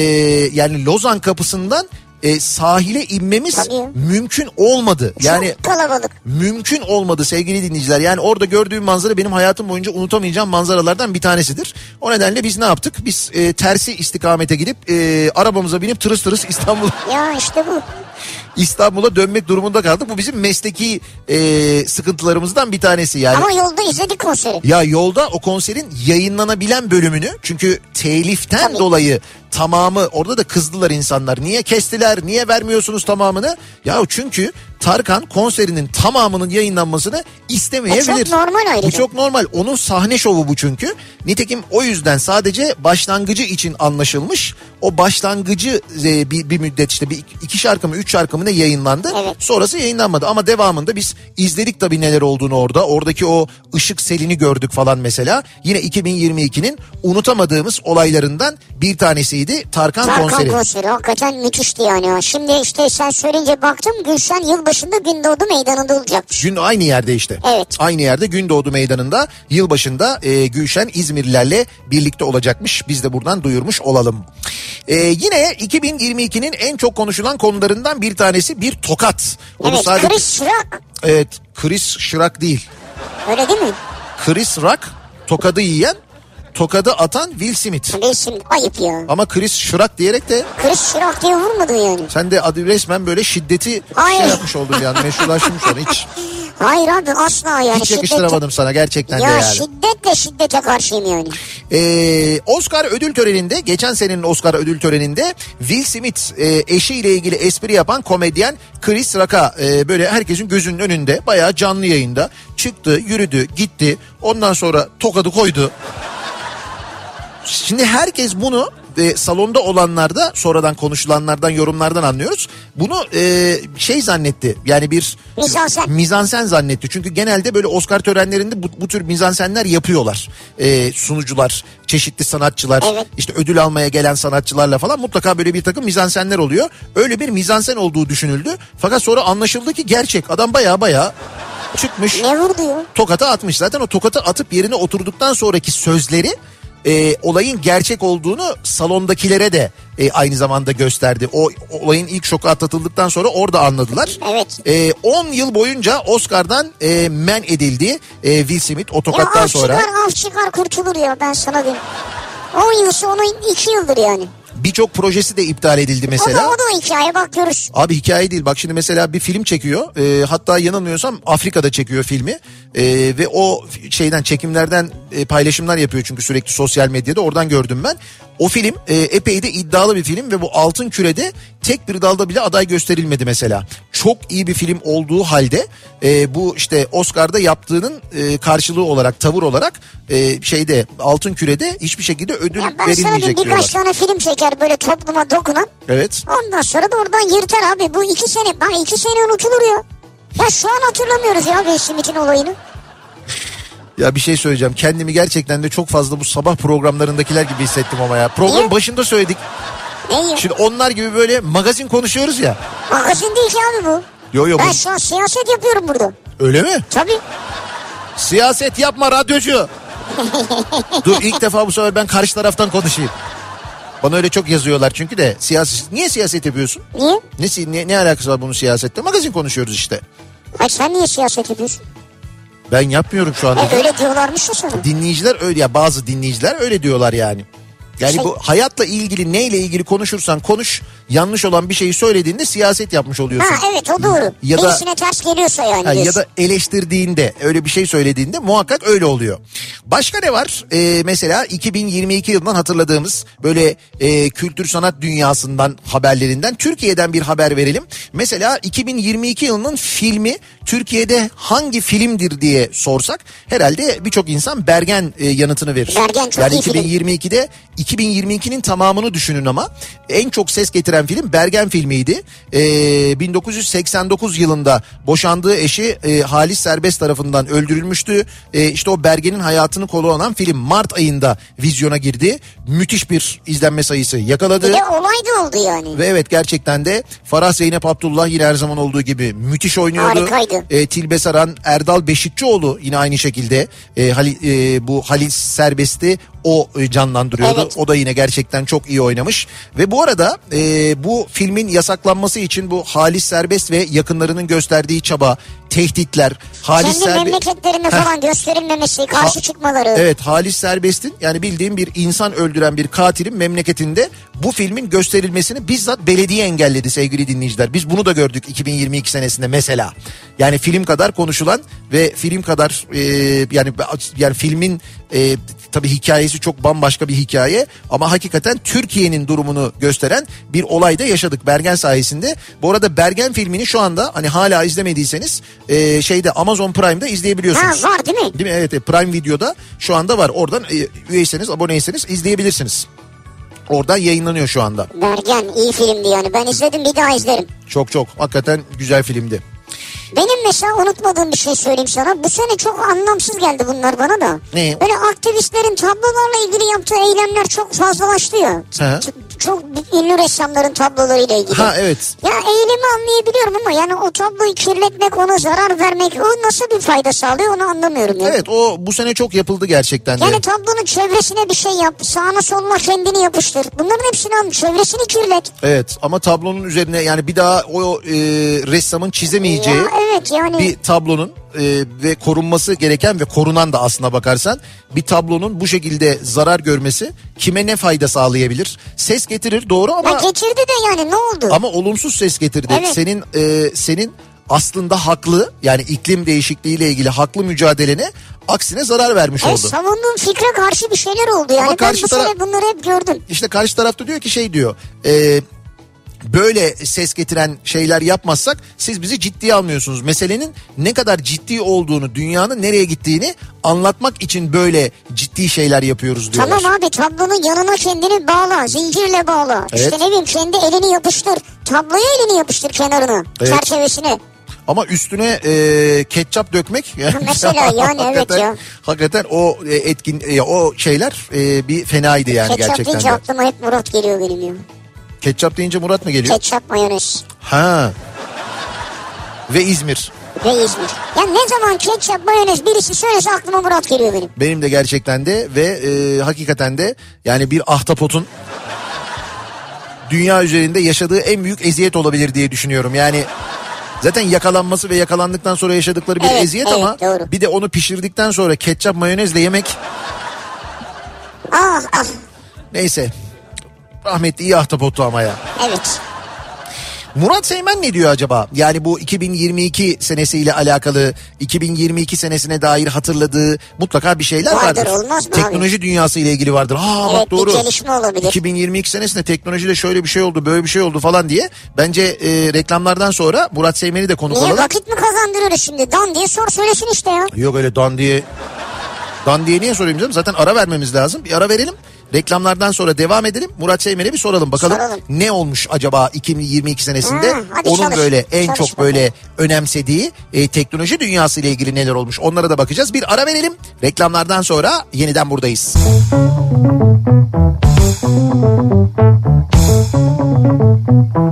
yani Lozan kapısından e, sahile inmemiz Tabii. mümkün olmadı. Yani Çok kalabalık. mümkün olmadı sevgili dinleyiciler. Yani orada gördüğüm manzara benim hayatım boyunca unutamayacağım manzaralardan bir tanesidir. O nedenle biz ne yaptık? Biz e, tersi istikamete gidip e, arabamıza binip tırıs tırıs İstanbul Ya işte bu. İstanbul'a dönmek durumunda kaldık. Bu bizim mesleki e, sıkıntılarımızdan bir tanesi yani. Ama yolda izledik konseri. Ya yolda o konserin yayınlanabilen bölümünü çünkü teliften Tabii. dolayı tamamı orada da kızdılar insanlar. Niye kestiler? Niye vermiyorsunuz tamamını? Ya çünkü Tarkan konserinin tamamının yayınlanmasını istemeyebilir. E çok normal ayrıca. Bu çok normal. Onun sahne şovu bu çünkü. Nitekim o yüzden sadece başlangıcı için anlaşılmış. O başlangıcı e, bir, bir müddet işte bir iki şarkı mı üç şarkı mı ne yayınlandı. Evet. Sonrası yayınlanmadı ama devamında biz izledik tabii neler olduğunu orada. Oradaki o ışık selini gördük falan mesela. Yine 2022'nin unutamadığımız olaylarından bir tanesiydi Tarkan, Tarkan konseri. konseri hakikaten müthişti yani. Şimdi işte sen söyleyince baktım Gülşen yılbaşında Gündoğdu Meydanı'nda olacakmış. Gün aynı yerde işte. Evet. Aynı yerde Gündoğdu Meydanı'nda yılbaşında e, Gülşen İzmirlilerle birlikte olacakmış. Biz de buradan duyurmuş olalım. E, yine 2022'nin en çok konuşulan konularından bir tanesi bir tokat. Onu evet sadece Chris Rock Evet Chris Şırak değil. öyle değil mi? Chris Rock tokadı yiyen tokadı atan Will Smith. Resim ayıp ya. Ama Chris Şırak diyerek de Chris Rock diye vurmadın yani. sen de adı resmen böyle şiddeti Hayır. şey yapmış oldun yani meşrulaştırmış onu hiç. Hayır abi asla yani. Hiç yakıştıramadım sana gerçekten de Ya yani. şiddetle şiddete karşıyım yani. Ee, Oscar ödül töreninde geçen senenin Oscar ödül töreninde Will Smith e, eşiyle ilgili espri yapan komedyen Chris Rock'a e, böyle herkesin gözünün önünde bayağı canlı yayında çıktı yürüdü gitti ondan sonra tokadı koydu. Şimdi herkes bunu e, salonda olanlarda sonradan konuşulanlardan yorumlardan anlıyoruz. Bunu e, şey zannetti yani bir Mizansen. mizansen zannetti. Çünkü genelde böyle Oscar törenlerinde bu, bu tür mizansenler yapıyorlar. E, sunucular, çeşitli sanatçılar, Evet. işte ödül almaya gelen sanatçılarla falan mutlaka böyle bir takım mizansenler oluyor. Öyle bir mizansen olduğu düşünüldü. Fakat sonra anlaşıldı ki gerçek adam baya baya çıkmış Ne vurdu ya? tokata atmış. Zaten o tokatı atıp yerine oturduktan sonraki sözleri e, olayın gerçek olduğunu salondakilere de e, aynı zamanda gösterdi. O olayın ilk şoku atlatıldıktan sonra orada anladılar. Evet. E, 10 yıl boyunca Oscar'dan e, men edildi e, Will Smith o Ya tokattan af sonra. çıkar af çıkar kurtulur ya ben sana diyeyim. 10 yılsa onun 2 yıldır yani. Birçok projesi de iptal edildi O mesela. da, o da hikaye bak görürsün. Abi hikaye değil bak şimdi mesela bir film çekiyor e, hatta yanılmıyorsam Afrika'da çekiyor filmi E, ve o şeyden çekimlerden e, paylaşımlar yapıyor çünkü sürekli sosyal medyada oradan gördüm ben. O film e, epey de iddialı bir film ve bu altın kürede tek bir dalda bile aday gösterilmedi mesela. Çok iyi bir film olduğu halde e, bu işte Oscar'da yaptığının e, karşılığı olarak tavır olarak e, şeyde altın kürede hiçbir şekilde ödül Ya ben verilmeyecek birkaç diyorlar. tane film çeker böyle topluma dokunan. Evet. Ondan sonra da oradan yırtar abi. Bu iki sene, ben iki sene unutulur ya. Ya şu an hatırlamıyoruz ya Will Smith'in olayını. Ya bir şey söyleyeceğim. Kendimi gerçekten de çok fazla bu sabah programlarındakiler gibi hissettim ama ya. Program Niye? başında söyledik. Ne ya? Şimdi onlar gibi böyle magazin konuşuyoruz ya. Magazin değil ki abi bu. Yo yo Ben bu şu an siyaset yapıyorum burada. öyle mi? Tabii. Siyaset yapma radyocu. Dur ilk defa bu sefer ben karşı taraftan konuşayım. Bana öyle çok yazıyorlar çünkü de siyaset. Niye siyaset yapıyorsun? Niye? Ne, ne, ne alakası var bunun siyasette? Magazin konuşuyoruz işte. Hayır sen niye siyaset yapıyorsun? Ben yapmıyorum şu anda. E, öyle diyorlarmış ya sana. Dinleyiciler öyle ya bazı dinleyiciler öyle diyorlar yani. Yani Şey- bu hayatla ilgili neyle ilgili konuşursan konuş yanlış olan bir şeyi söylediğinde siyaset yapmış oluyorsun. Ha evet o doğru. Ya da- Birisine ters geliyorsa yani Ha, ya da eleştirdiğinde öyle bir şey söylediğinde muhakkak öyle oluyor. Başka ne var? Ee, mesela 2022 yılından hatırladığımız böyle e, kültür sanat dünyasından haberlerinden Türkiye'den bir haber verelim. Mesela 2022 yılının filmi Türkiye'de hangi filmdir diye sorsak herhalde birçok insan Bergen e, yanıtını verir. Bergen çok yani iyi film. 2022'de 2022'nin tamamını düşünün ama en çok ses getiren film Bergen filmiydi. Ee, 1989 yılında boşandığı eşi e, Halis Serbest tarafından öldürülmüştü. E, işte o Bergen'in hayatını kolu alan film Mart ayında vizyona girdi. Müthiş bir izlenme sayısı yakaladı. Bir de olay da oldu yani. Ve evet gerçekten de Farah Zeynep Abdullah yine her zaman olduğu gibi müthiş oynuyordu. Harikaydı. E, Tilbe Saran, Erdal Beşikçioğlu yine aynı şekilde e, Halil, e, bu Halil Serbest'i o e, canlandırıyordu. Evet. O da yine gerçekten çok iyi oynamış. Ve bu arada e, bu filmin yasaklanması için bu Halis Serbest ve yakınlarının gösterdiği çaba, tehditler, Halis Kendi Serbest... memleketlerinde falan gösterilmemesi, karşı Ha- çıkmaları. Evet Halis Serbest'in yani bildiğim bir insan öldüren bir katilin memleketinde bu filmin gösterilmesini bizzat belediye engelledi sevgili dinleyiciler. Biz bunu da gördük 2022 senesinde mesela. Yani film kadar konuşulan ve film kadar e, yani yani filmin e, tabii hikayesi çok bambaşka bir hikaye ama hakikaten Türkiye'nin durumunu gösteren bir olayda yaşadık Bergen sayesinde. Bu arada Bergen filmini şu anda hani hala izlemediyseniz e, şeyde Amazon Prime'da izleyebiliyorsunuz. Ha var değil mi? Değil mi? Evet, evet Prime Video'da şu anda var. Oradan e, üyeyseniz, aboneyseniz izleyebilirsiniz. Oradan yayınlanıyor şu anda. Bergen iyi filmdi yani. Ben izledim bir daha izlerim. Çok çok hakikaten güzel filmdi. Benim mesela unutmadığım bir şey söyleyeyim sana. Bu sene çok anlamsız geldi bunlar bana da. Ne? Böyle aktivistlerin tablolarla ilgili yaptığı eylemler çok fazlalaştı ya. Hı. Çok, ünlü ressamların tablolarıyla ilgili. Ha evet. Ya eylemi anlayabiliyorum ama yani o tabloyu kirletmek, ona zarar vermek o nasıl bir fayda sağlıyor onu anlamıyorum ya. Evet o bu sene çok yapıldı gerçekten de. Yani tablonun çevresine bir şey yap, sağına soluna kendini yapıştır. Bunların hepsini al, çevresini kirlet. Evet ama tablonun üzerine yani bir daha o e, ressamın çizemeyeceği Ya evet yani. bir tablonun e, ve korunması gereken ve korunan da aslına bakarsan bir tablonun bu şekilde zarar görmesi kime ne fayda sağlayabilir? Ses getirir doğru ama Ya getirdi de yani ne oldu? ama olumsuz ses getirdi. Evet. Senin e, senin aslında haklı yani iklim değişikliğiyle ilgili haklı mücadelene aksine zarar vermiş E, oldu. savunduğum fikre karşı bir şeyler oldu yani. Ama ben karşı bu taraf- sene bunları hep gördüm. İşte karşı tarafta diyor ki şey diyor. E, böyle ses getiren şeyler yapmazsak siz bizi ciddiye almıyorsunuz. Meselenin ne kadar ciddi olduğunu, dünyanın nereye gittiğini anlatmak için böyle ciddi şeyler yapıyoruz diyorlar. Tamam abi tablonun yanına kendini bağla, zincirle bağla. Evet. İşte ne bileyim kendi elini yapıştır. Tabloya elini yapıştır kenarına, Evet. çerçevesine. Ama üstüne e, ketçap dökmek Mesela yani evet ya. Hakikaten o e, etkin e, o şeyler e, bir fenaydı yani Ketçap gerçekten deyince de. aklıma hep Murat geliyor benim ya. Ketçap deyince Murat mı geliyor? Ketçap, mayonez Ha. Ve İzmir. ve İzmir. Ya ne zaman ketçap, mayonez birisi söylese aklıma Murat geliyor benim. Benim de gerçekten de ve e, hakikaten de yani bir ahtapotun dünya üzerinde yaşadığı en büyük eziyet olabilir diye düşünüyorum. Yani zaten yakalanması ve yakalandıktan sonra yaşadıkları bir Evet, eziyet evet, ama doğru. bir de onu pişirdikten sonra ketçap mayonezle yemek Ah ah neyse. Rahmetli iyi ahtapottu ama ya. evet. Murat Seymen ne diyor acaba? Yani bu 2022 senesiyle alakalı 2022 senesine dair hatırladığı mutlaka bir şeyler vardır. Vardır, olmaz mı abi? Teknoloji dünyası ile ilgili vardır. Aa Evet, bak bir doğru. gelişme olabilir. 2022 senesinde teknolojide şöyle bir şey oldu, böyle bir şey oldu falan diye. Bence e, reklamlardan sonra Murat Seymen'i de konuk Niye alalım. vakit mi kazandırıyoruz şimdi? Dan diye sor söylesin işte ya. Yok öyle dan diye. Dan diye niye sorayım canım? Zaten ara vermemiz lazım. Bir ara verelim. Reklamlardan sonra devam edelim. Murat Seymen'e bir soralım bakalım. Soralım. Ne olmuş acaba 2022 senesinde? Ha, hadi Onun çalış. böyle en Çalış çok böyle önemsediği e, teknoloji dünyası ile ilgili neler olmuş? Onlara da bakacağız. Bir ara verelim. Reklamlardan sonra yeniden buradayız. Kafa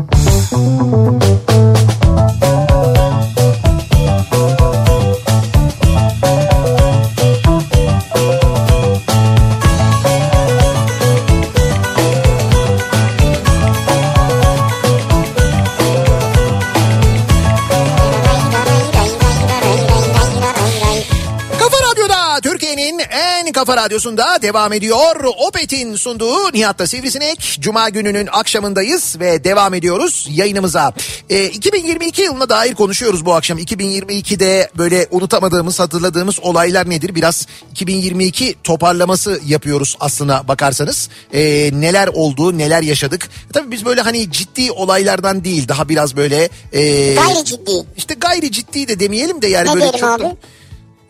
kafa radyosunda devam ediyor. Opet'in sunduğu Nihat'ta Sivrisinek. Cuma gününün akşamındayız ve devam ediyoruz yayınımıza. Ee, 2022 yılına dair konuşuyoruz bu akşam. 2022'de böyle unutamadığımız, hatırladığımız olaylar nedir? Biraz 2022 toparlaması yapıyoruz aslına bakarsanız. Ee, neler oldu, neler yaşadık. Tabii biz böyle hani ciddi olaylardan değil, daha biraz böyle... e, Gayri ciddi. işte gayri ciddi de demeyelim de yani Ne böyle çok abi?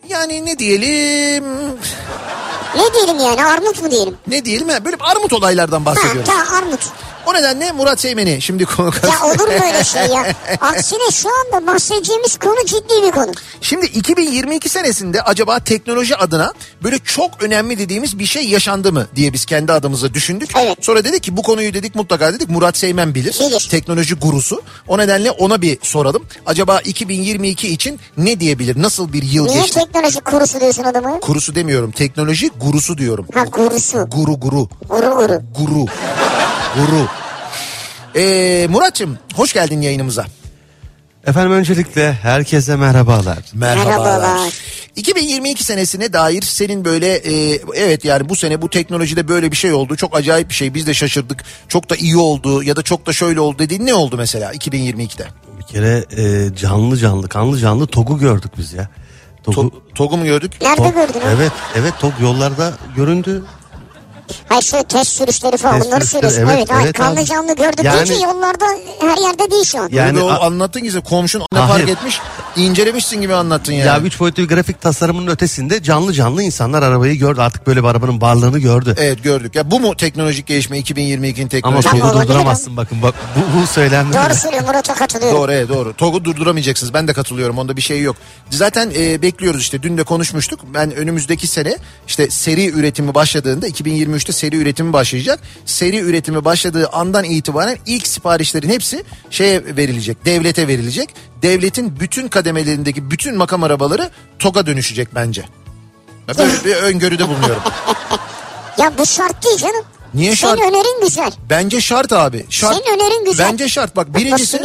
Yani ne diyelim Ne diyelim yani armut mu diyelim? ne diyelim ha, böyle armut olaylardan Ha bahsediyoruz. tamam armut. O nedenle Murat Seymen'i şimdi konu Ya olur mu öyle şey ya? Aksine şu anda bahsedeceğimiz konu ciddi bir konu. Şimdi 2022 senesinde acaba teknoloji adına böyle çok önemli dediğimiz bir şey yaşandı mı diye biz kendi adımıza düşündük. Evet. Sonra dedik ki bu konuyu dedik mutlaka dedik Murat Seymen bilir. Bilir. Teknoloji gurusu. O nedenle ona bir soralım. Acaba 2022 için ne diyebilir? Nasıl bir yıl Niye geçti? teknoloji kurusu diyorsun adamı? Kurusu demiyorum. Teknoloji gurusu diyorum. Ha gurusu. Guru guru. Guru guru. Guru. Guru. Ee, Muratçım hoş geldin yayınımıza. Efendim öncelikle herkese merhabalar. Merhabalar. 2022 senesine dair senin böyle e, evet yani bu sene bu teknolojide böyle bir şey oldu. Çok acayip bir şey. Biz de şaşırdık. Çok da iyi oldu ya da çok da şöyle oldu dediğin ne oldu mesela 2022'de? Bir kere e, canlı canlı kanlı canlı TOG'u gördük biz ya. Togu, To- TOG'u mu gördük? Nerede Tok- gördün? Evet evet Tok yollarda göründü. Hayır şu test sürüşleri falan Test bunları sürüşleri, söylüyorsun. evet, Evet, hayır, evet kanlı canlı gördük Yani- deyince yollarda her yerde değil şu an. Yani Yani o anlattın ki komşun ne fark etmiş incelemişsin gibi anlattın yani. Ya üç boyutlu bir grafik tasarımının ötesinde canlı canlı insanlar arabayı gördü. Artık böyle bir arabanın varlığını gördü. Evet gördük. Ya bu mu teknolojik gelişme 2022'nin Ama teknolojik Tog'u olabilir durduramazsın bakın bak bu, bu söylendi. Doğru söylüyor Murat'a katılıyorum. Doğru evet doğru. TOG'u durduramayacaksınız. Ben de katılıyorum. Onda bir şey yok. Zaten e, bekliyoruz işte. Dün de konuşmuştuk. Ben önümüzdeki sene işte seri üretimi başladığında 2023'te seri üretimi başlayacak. Seri üretimi başladığı andan itibaren ilk siparişlerin hepsi şeye verilecek. Devlete verilecek. Devletin bütün kademelerindeki bütün makam arabaları TOG'a dönüşecek bence. Ben Böyle bir öngörüde bulunuyorum. Ya bu şart değil canım. Niye Senin şart? önerin güzel. Bence şart abi. Şart. Senin önerin güzel. Bence şart. Bak birincisi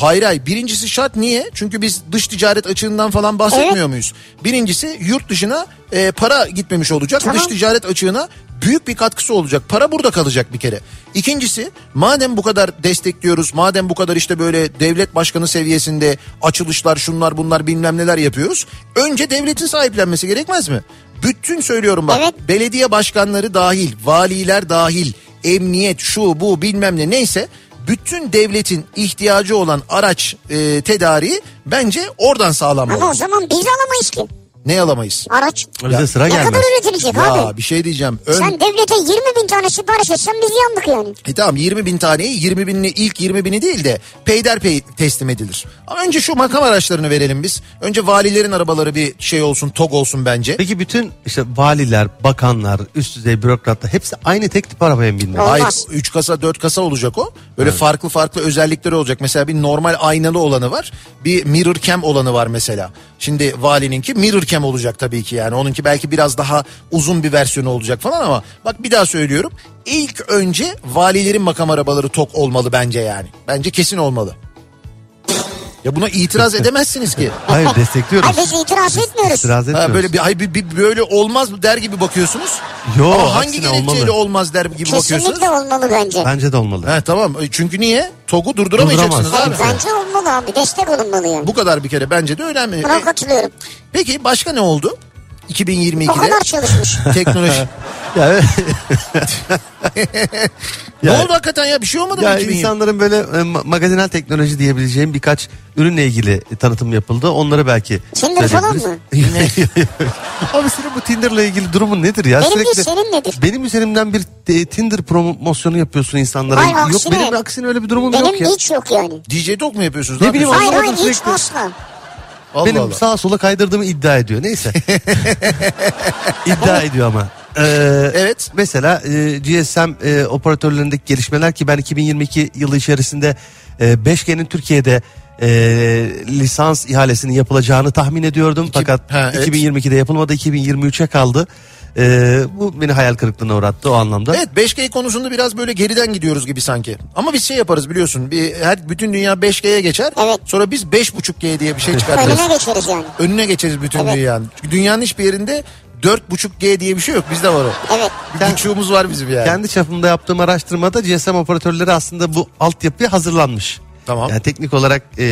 hayır hayır birincisi şart niye? Çünkü biz dış ticaret açığından falan bahsetmiyor Evet. muyuz? Birincisi yurt dışına e, para gitmemiş olacak. Tamam. Dış ticaret açığına büyük bir katkısı olacak. Para burada kalacak bir kere. İkincisi madem bu kadar destekliyoruz, madem bu kadar işte böyle devlet başkanı seviyesinde açılışlar, şunlar bunlar bilmem neler yapıyoruz. Önce devletin sahiplenmesi gerekmez mi? Bütün söylüyorum bak. Evet. Belediye başkanları dahil, valiler dahil, emniyet şu bu bilmem ne neyse bütün devletin ihtiyacı olan araç e, tedariği bence oradan Ama sağlanmalı. o zaman biz alamayız ki. Ne alamayız? Araç. Bize sıra Ne gelmez. kadar üretilecek Ya abi? bir şey diyeceğim. Ön, Sen devlete 20 bin tane sipariş etsen biz yandık yani. E tamam 20 bin taneyi 20 binini ilk 20 bini değil de peyderpey teslim edilir. Ama önce şu makam araçlarını verelim biz. Önce valilerin arabaları bir şey olsun TOG olsun bence. Peki bütün işte valiler, bakanlar, üst düzey bürokratlar hepsi aynı tek tip arabaya mı binmeli? Hayır 3 kasa 4 kasa olacak o. Böyle farklı farklı özellikleri olacak. Mesela bir normal aynalı olanı var. Bir mirror cam olanı var mesela. Şimdi valininki mirror cam olacak tabii ki yani. Onunki belki biraz daha uzun bir versiyonu olacak falan ama bak bir daha söylüyorum. İlk önce valilerin makam arabaları tok olmalı bence yani. Bence kesin olmalı. Ya buna itiraz edemezsiniz ki. Hayır destekliyoruz. Hayır biz itiraz etmiyoruz. İtiraz etmiyoruz. Ha, böyle bir, ay, bir, bir- böyle olmaz mı der gibi bakıyorsunuz. Yo, Ama hangi gerekçeyle olmalı. olmaz der gibi bakıyorsunuz. Kesinlikle olmalı bence. Bence de olmalı. He tamam E, çünkü niye? TOG'u durduramayacaksınız Durduramaz. abi. Bence olmalı abi. Destek olunmalı yani. Bu kadar bir kere bence de önemli. Buna E, katılıyorum. Peki başka ne oldu? O 2022'de kadar çalışmış. teknoloji. Ya, evet. ne Ya- oldu hakikaten ya bir şey olmadı ya mı 2020? insanların böyle e, ma- magazinel teknoloji diyebileceğim birkaç ürünle ilgili tanıtım yapıldı. Onları belki Tinder falan söyleyebiliriz. Abi senin bu Tinder'la ilgili durumun nedir ya? Benim değil, senin nedir? Benim üzerimden bir e, Tinder promosyonu yapıyorsun insanlara. Hayır, yok aksine. benim aksine öyle bir durumum Benim yok ya. hiç yok yani. DJ Talk mu yapıyorsunuz? Ne bileyim, yapıyorsunuz? Hayır hayır hiç sürekli. asla. Allah benim Allah. sağa sola kaydırdığımı iddia ediyor. Neyse. iddia ediyor ama. Ee, Evet. Mesela e, GSM e, operatörlerindeki gelişmeler ki ben 2022 yılı içerisinde e, 5G'nin Türkiye'de e, lisans ihalesinin yapılacağını tahmin ediyordum. Fakat ha, evet. 2022'de yapılmadı 2023'e kaldı. E, bu beni hayal kırıklığına uğrattı o anlamda. Evet 5G konusunda biraz böyle geriden gidiyoruz gibi sanki. Ama biz şey yaparız biliyorsun. Bir, her bütün dünya 5G'ye geçer. Evet. Sonra biz 5.5G diye bir şey çıkartırız. Önüne geçeriz yani. Önüne geçeriz bütün Evet. dünyanın. Çünkü dünyanın hiçbir yerinde 4.5G diye bir şey yok. Bizde var o. Evet. Bir buçuğumuz var bizim yani. Kendi çapımda yaptığım araştırmada GSM operatörleri aslında bu altyapıya hazırlanmış. Tamam. Yani teknik olarak e,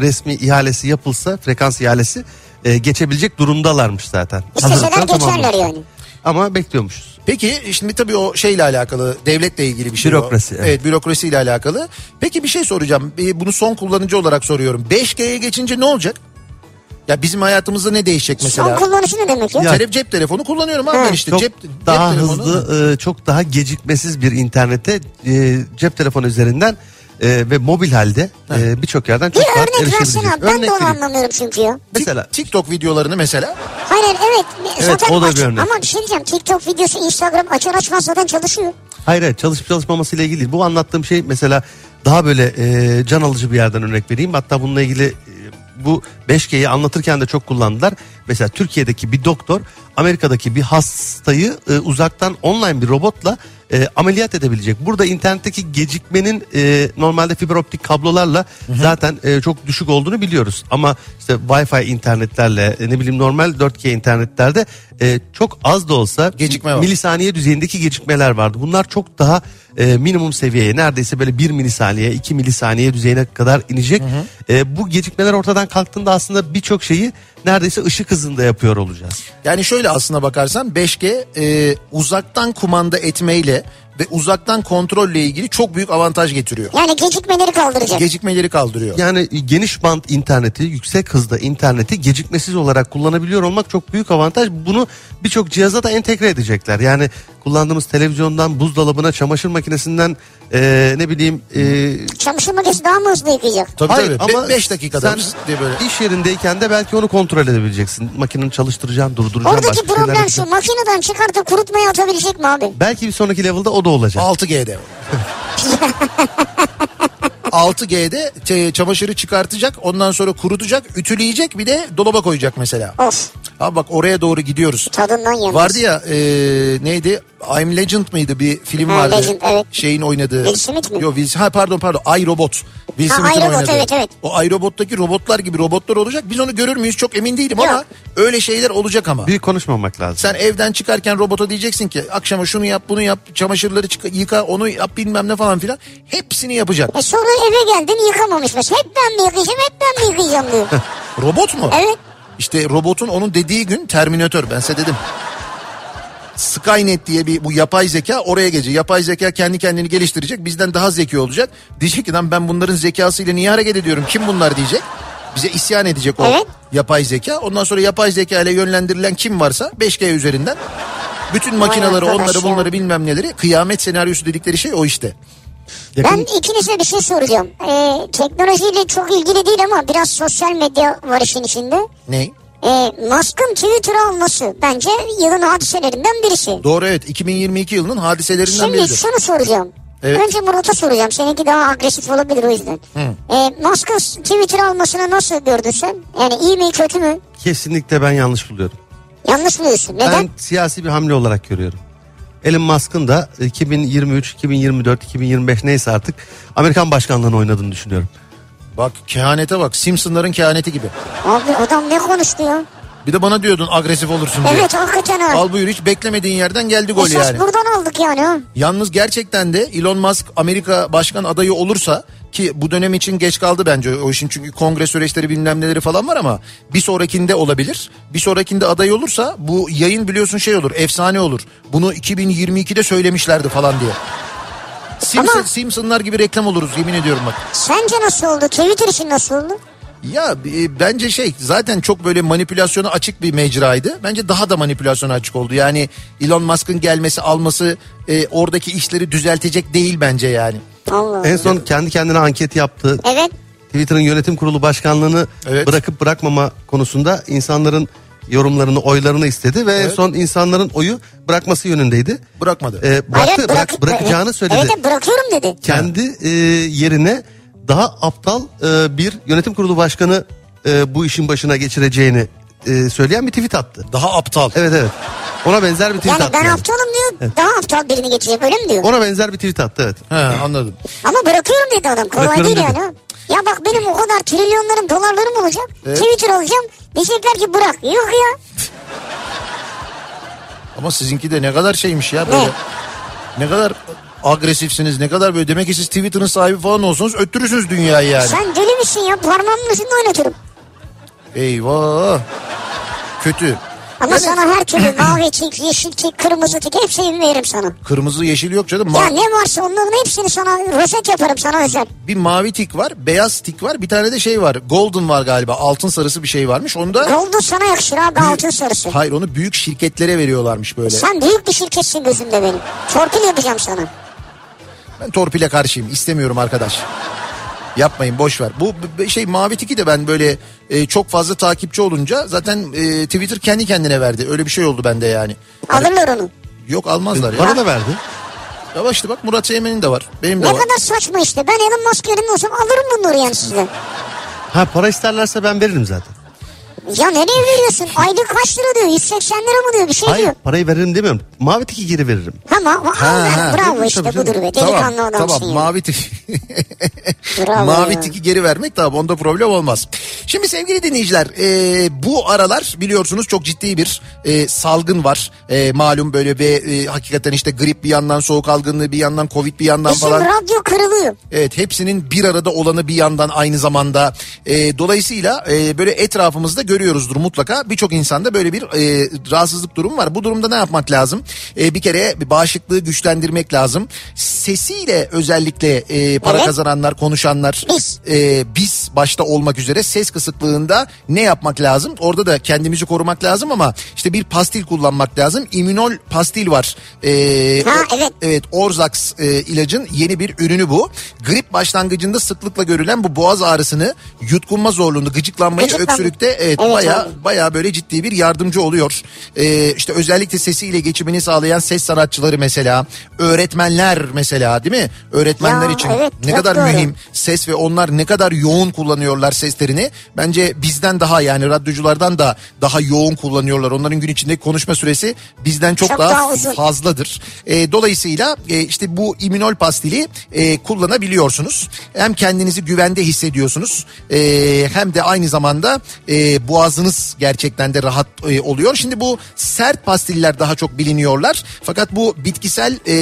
resmi ihalesi yapılsa frekans ihalesi e, geçebilecek durumdalarmış zaten. İsteseler geçerler tamamlamış. yani. Ama bekliyormuşuz. Peki şimdi tabii o şeyle alakalı devletle ilgili bir şey. o. Bürokrasi, Evet. evet. bürokrasiyle alakalı. Peki bir şey soracağım. Bunu son kullanıcı olarak soruyorum. 5G'ye geçince ne olacak? Ya bizim hayatımızda ne değişecek mesela? Son kullanışı ne demek ya? Telef cep telefonu kullanıyorum abi ben işte. Çok cep, cep daha telefonu. hızlı, e, çok daha gecikmesiz bir internete e, cep telefonu üzerinden e, ve mobil halde e, birçok yerden çok Bir rahat örnek versene erişebileceğiz. abi. Ben de Örnek onu vereyim. anlamıyorum çünkü ya. Mesela TikTok videolarını mesela. Hayır hayır, evet. Evet, zaten o da bir örnek. Ama bir şey diyeceğim. TikTok videosu Instagram açar açmaz zaten çalışıyor. Hayır hayır çalışıp çalışmaması ile ilgili değil. Bu anlattığım şey mesela daha böyle e, can alıcı bir yerden örnek vereyim. Hatta bununla ilgili e, bu 5G'yi anlatırken de çok kullandılar. Mesela Türkiye'deki bir doktor Amerika'daki bir hastayı e, uzaktan online bir robotla e, ameliyat edebilecek. Burada internetteki gecikmenin e, normalde fiber optik kablolarla zaten e, çok düşük olduğunu biliyoruz. Ama işte Wi-Fi internetlerle e, ne bileyim normal 4G internetlerde e, çok az da olsa Gecikme var. milisaniye düzeyindeki gecikmeler vardı. Bunlar çok daha e, minimum seviyeye neredeyse böyle 1 milisaniye 2 milisaniye düzeyine kadar inecek. E, bu gecikmeler ortadan kalktığında aslında birçok şeyi neredeyse ışık hızında yapıyor olacağız. Yani şöyle aslına bakarsan 5G e, uzaktan kumanda etmeyle ve uzaktan kontrolle ilgili çok büyük avantaj getiriyor. Yani gecikmeleri kaldıracak. Gecikmeleri kaldırıyor. Yani geniş band interneti, yüksek hızda interneti gecikmesiz olarak kullanabiliyor olmak çok büyük avantaj. Bunu birçok cihaza da entegre edecekler. Yani kullandığımız televizyondan, buzdolabına, çamaşır makinesinden e, ne bileyim e, Çamaşır makinesi daha mı hızlı yıkayacak? Tabii Hayır, tabii. ama 5 dakikada sen diye böyle. iş yerindeyken de belki onu kontrol edebileceksin. Makinenin çalıştıracaksın, durduracaksın. Oradaki başka şeyler problem şu makineden çıkartıp kurutmaya atabilecek mi abi? Belki bir sonraki level'da o da olacak. 6G'de. 6G'de ç- çamaşırı çıkartacak ondan sonra kurutacak ütüleyecek bir de dolaba koyacak mesela. Of Abi bak oraya doğru gidiyoruz. tadından yemez. Vardı ya e, neydi I'm Legend mıydı bir film Ha, vardı. Legend, evet. Şeyin oynadığı. Will Smith mi? Yok Will, ha pardon pardon iRobot. Will Ha, Smith'in oynadığı. evet, evet. O iRobot'taki robotlar gibi robotlar olacak. Biz onu görür müyüz çok emin değilim Yok. ama öyle şeyler olacak ama. Büyük konuşmamak lazım. Sen evden çıkarken robota diyeceksin ki akşama şunu yap bunu yap çamaşırları çık- yıka onu yap bilmem ne falan filan. Hepsini yapacak. E sonra eve geldin yıkamamış mesela. Hep ben mi yıkayacağım hep ben mi yıkayacağım diyor. Robot mu? evet. İşte robotun onun dediği gün Terminator ben size dedim. Skynet diye bir bu yapay zeka oraya gelecek. Yapay zeka kendi kendini geliştirecek. Bizden daha zeki olacak. Diyecek ki lan ben bunların zekasıyla niye hareket ediyorum? Kim bunlar diyecek. Bize isyan edecek o Evet. yapay zeka. Ondan sonra yapay zeka ile yönlendirilen kim varsa 5G üzerinden bütün arkadaş onları bunları bilmem neleri kıyamet senaryosu dedikleri şey o işte. Yakın- Ben ikinize bir şey soracağım. Ee, teknolojiyle çok ilgili değil ama biraz sosyal medya var işin içinde. Ne? Ee, Musk'ın Twitter alması bence yılın hadiselerinden birisi. Doğru evet 2022 yılının hadiselerinden Şimdi biridir. şunu soracağım. Evet. Önce Murat'a soracağım. Seninki daha agresif olabilir o yüzden. Ee, Musk'ın Twitter almasını nasıl gördün sen? Yani iyi mi kötü mü? Kesinlikle ben yanlış buluyorum. Yanlış mı diyorsun? Neden? Ben siyasi bir hamle olarak görüyorum. Elon Musk'ın da 2023, 2024, 2025 neyse artık Amerikan başkanlığını oynadığını düşünüyorum. Bak kehanete bak Simpsonların kehaneti gibi. Abi adam ne konuştu ya? Bir de bana diyordun agresif olursun diye. Evet hakikaten ha. Al buyur hiç beklemediğin yerden geldi gol Esas yani. buradan aldık yani. Yalnız gerçekten de Elon Musk Amerika başkan adayı olursa ki bu dönem için geç kaldı bence o işin çünkü kongre süreçleri bilmem neleri falan var ama bir sonrakinde olabilir. Bir sonrakinde aday olursa bu yayın biliyorsun şey olur efsane olur. Bunu 2022'de söylemişlerdi falan diye. Simpson, Ama- Simpsonlar gibi reklam oluruz yemin ediyorum bak. Sence nasıl oldu? Twitter için nasıl oldu? Ya e, bence şey zaten çok böyle manipülasyona açık bir mecraydı. Bence daha da manipülasyona açık oldu. Yani Elon Musk'ın gelmesi alması e, oradaki işleri düzeltecek değil bence yani. Allah En son kendi kendine anket yaptı. Evet. Twitter'ın yönetim kurulu başkanlığını Evet. bırakıp bırakmama konusunda insanların yorumlarını, oylarını istedi ve en Evet. son insanların oyu bırakması yönündeydi. Bırakmadı. Ee, bıraktı, Hayır, bırak, bırakacağını söyledi. Evet evet, bırakıyorum dedi. Kendi e, yerine daha aptal e, bir yönetim kurulu başkanı e, bu işin başına geçireceğini e, söyleyen bir tweet attı. Daha aptal. Evet evet. Ona benzer bir tweet Yani attı. ben yani. aptalım diyor. Daha aptal birini geçecek öyle mi diyor? Ona benzer bir tweet attı evet. He, anladım. Ama bırakıyorum dedi adam. Kolay Bırakıyorum değil dedi. yani. Ya bak benim o kadar trilyonlarım dolarlarım olacak. Evet. Twitter alacağım. Diyecekler ki bırak. Yok ya. Ama sizinki de ne kadar şeymiş ya böyle. Ne? Ne kadar agresifsiniz ne kadar böyle demek ki siz Twitter'ın sahibi falan olsanız öttürürsünüz dünyayı yani. Sen deli misin ya? Parmağımın ucunda oynatırım. Eyvah. Kötü. Ama Yani sana her türlü mavi tik, yeşil tik, kırmızı tik hepsini veririm sana. Kırmızı yeşil yok canım. Ma- Ya ne varsa onların hepsini sana rozet yaparım sana özel. bir mavi tik var, beyaz tik var, bir tane de şey var. Golden var galiba. Altın sarısı bir şey varmış. Onu da Golden sana yakışır abi altın sarısı. Hayır onu büyük şirketlere veriyorlarmış böyle. Sen büyük bir şirketsin gözümde benim. Torpil yapacağım sana. Ben torpile karşıyım. İstemiyorum arkadaş. Yapmayın boş ver. Bu şey mavi tiki de ben böyle e, çok fazla takipçi olunca zaten e, Twitter kendi kendine verdi. Öyle bir şey oldu bende yani. Hani- Alırlar onu. yok almazlar ya. Bana da verdi. Ya işte bak Murat Seymen'in de var. Benim de Ne var. kadar saçma işte. Ben Elon Musk yerinde olsam alırım bunları yani sizden. Ha para isterlerse ben veririm zaten. Ya nereye veriyorsun? Aylık kaç lira diyor? 180 lira mı diyor? Bir şey Hayır diyor. parayı veririm demiyorum. Mavi tiki geri veririm. Ama ha, ha. bravo işte budur be. Delikanlı tamam, adamsın tamam. ya. Mavi tiki. Bravo Mavi ya. tiki geri vermek tamam onda problem olmaz. Şimdi sevgili dinleyiciler e, bu aralar biliyorsunuz çok ciddi bir e, salgın var. E, malum böyle ve e, hakikaten işte grip bir yandan soğuk algınlığı bir yandan covid bir yandan Bizim falan. radyo kırılıyor. Evet hepsinin bir arada olanı bir yandan aynı zamanda. E, dolayısıyla e, böyle etrafımızda görüyoruzdur mutlaka. Birçok insanda böyle bir e, rahatsızlık durum var. Bu durumda ne yapmak lazım? E, bir kere bir bağışıklığı güçlendirmek lazım. Sesiyle özellikle e, para Evet. kazananlar, konuşanlar Biz. e, biz başta olmak üzere ses kısıklığında ne yapmak lazım? Orada da kendimizi korumak lazım ama işte bir pastil kullanmak lazım. İmmünol pastil var. E, Ha, evet. Evet Orzax e, ilacın yeni bir ürünü bu. Grip başlangıcında sıklıkla görülen bu boğaz ağrısını, yutkunma zorluğunu, gıcıklanmayı, Gıcıklanma. öksürükte evet, Evet baya baya böyle ciddi bir yardımcı oluyor. E, işte özellikle sesiyle geçimini sağlayan ses sanatçıları mesela, öğretmenler mesela değil mi? Öğretmenler Ya, için evet, ne kadar doğru. mühim ses ve onlar ne kadar yoğun kullanıyorlar seslerini. Bence bizden daha yani radyoculardan da daha yoğun kullanıyorlar. Onların gün içindeki konuşma süresi bizden çok, Çok daha, daha uzun. fazladır. E, dolayısıyla e, işte bu immünol pastili e, kullanabiliyorsunuz. Hem kendinizi güvende hissediyorsunuz e, hem de aynı zamanda e, boğazınız gerçekten de rahat e, oluyor. Şimdi bu sert pastiller daha çok biliniyorlar. Fakat bu bitkisel e,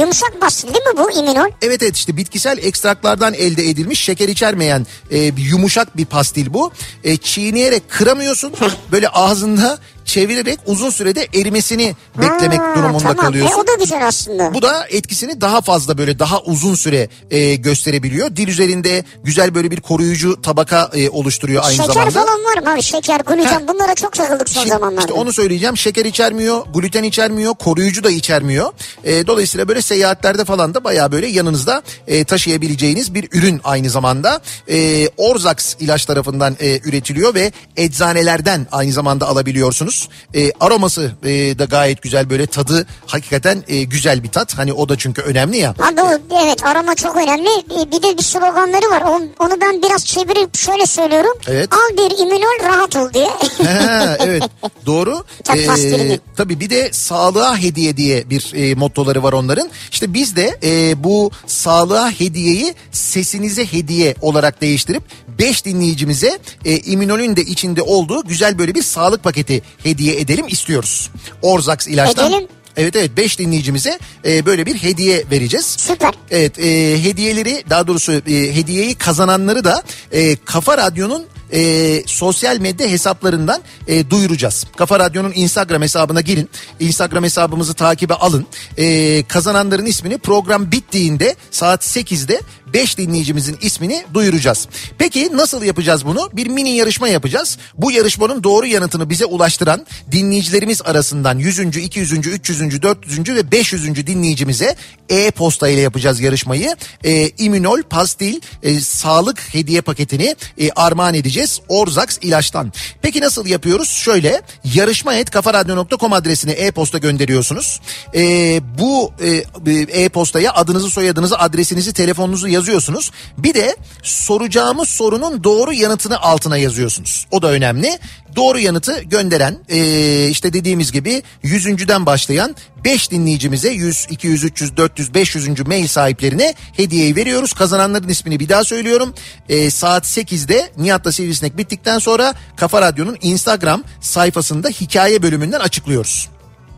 Yumuşak basın değil mi bu iminol? Evet evet işte bitkisel ekstraklardan elde edilmiş şeker içermeyen e, yumuşak bir pastil bu. E, çiğneyerek kıramıyorsun böyle ağzında çevirerek uzun sürede erimesini beklemek Ha, durumunda tamam. kalıyorsun. E, o da güzel aslında. Bu da etkisini daha fazla böyle daha uzun süre e, gösterebiliyor. Dil üzerinde güzel böyle bir koruyucu tabaka e, oluşturuyor aynı Şeker zamanda. falan var mı abi? Şeker, gluten bunlara çok takıldık son Şimdi zamanlarda. işte onu söyleyeceğim. Şeker içermiyor, gluten içermiyor, koruyucu da içermiyor. E, dolayısıyla böyle seyahatlerde falan da bayağı böyle yanınızda e, taşıyabileceğiniz bir ürün aynı zamanda. E, Orzax ilaç tarafından e, üretiliyor ve eczanelerden aynı zamanda alabiliyorsunuz. E, aroması e, da gayet güzel böyle tadı hakikaten e, güzel bir tat. Hani o da çünkü önemli ya. Abi o, evet arama çok önemli. E, Bir de bir sloganları var. Onu, onu ben biraz çevirip şöyle söylüyorum. Evet. Al bir iminol rahat ol diye. Ha, evet doğru. Çok pastilini. tabii bir de sağlığa hediye diye bir e, mottoları var onların. İşte biz de e, bu sağlığa hediyeyi sesinize hediye olarak değiştirip 5 dinleyicimize e, İminol'ün de içinde olduğu güzel böyle bir sağlık paketi hediye edelim istiyoruz. Orzax ilaçtan. Edelim. Evet evet 5 dinleyicimize e, böyle bir hediye vereceğiz. Süper. Evet e, hediyeleri daha doğrusu e, hediyeyi kazananları da e, Kafa Radyo'nun e, sosyal medya hesaplarından e, duyuracağız. Kafa Radyo'nun Instagram hesabına girin. Instagram hesabımızı takibe alın. E, kazananların ismini program bittiğinde saat 8'de 5 dinleyicimizin ismini duyuracağız. Peki nasıl yapacağız bunu? Bir mini yarışma yapacağız. Bu yarışmanın doğru yanıtını bize ulaştıran dinleyicilerimiz arasından 100. 200. 300. 400. ve 500. dinleyicimize e-posta ile yapacağız yarışmayı. E, İminol pastil e, sağlık hediye paketini e, armağan edeceğiz Orzax ilaçtan. Peki nasıl yapıyoruz? Şöyle yarışma et kafaradyo.com adresine e-posta gönderiyorsunuz. E, bu e, e-postaya adınızı soyadınızı adresinizi telefonunuzu yazıyorsunuz. Bir de soracağımız sorunun doğru yanıtını altına yazıyorsunuz. O da önemli. Doğru yanıtı gönderen e, işte dediğimiz gibi yüzüncüden başlayan 5 dinleyicimize 100, 200, 300, 400, 500. mail sahiplerine hediyeyi veriyoruz. Kazananların ismini bir daha söylüyorum. E, saat 8'de Nihat'la Sivrisinek bittikten sonra Kafa Radyo'nun Instagram sayfasında hikaye bölümünden açıklıyoruz.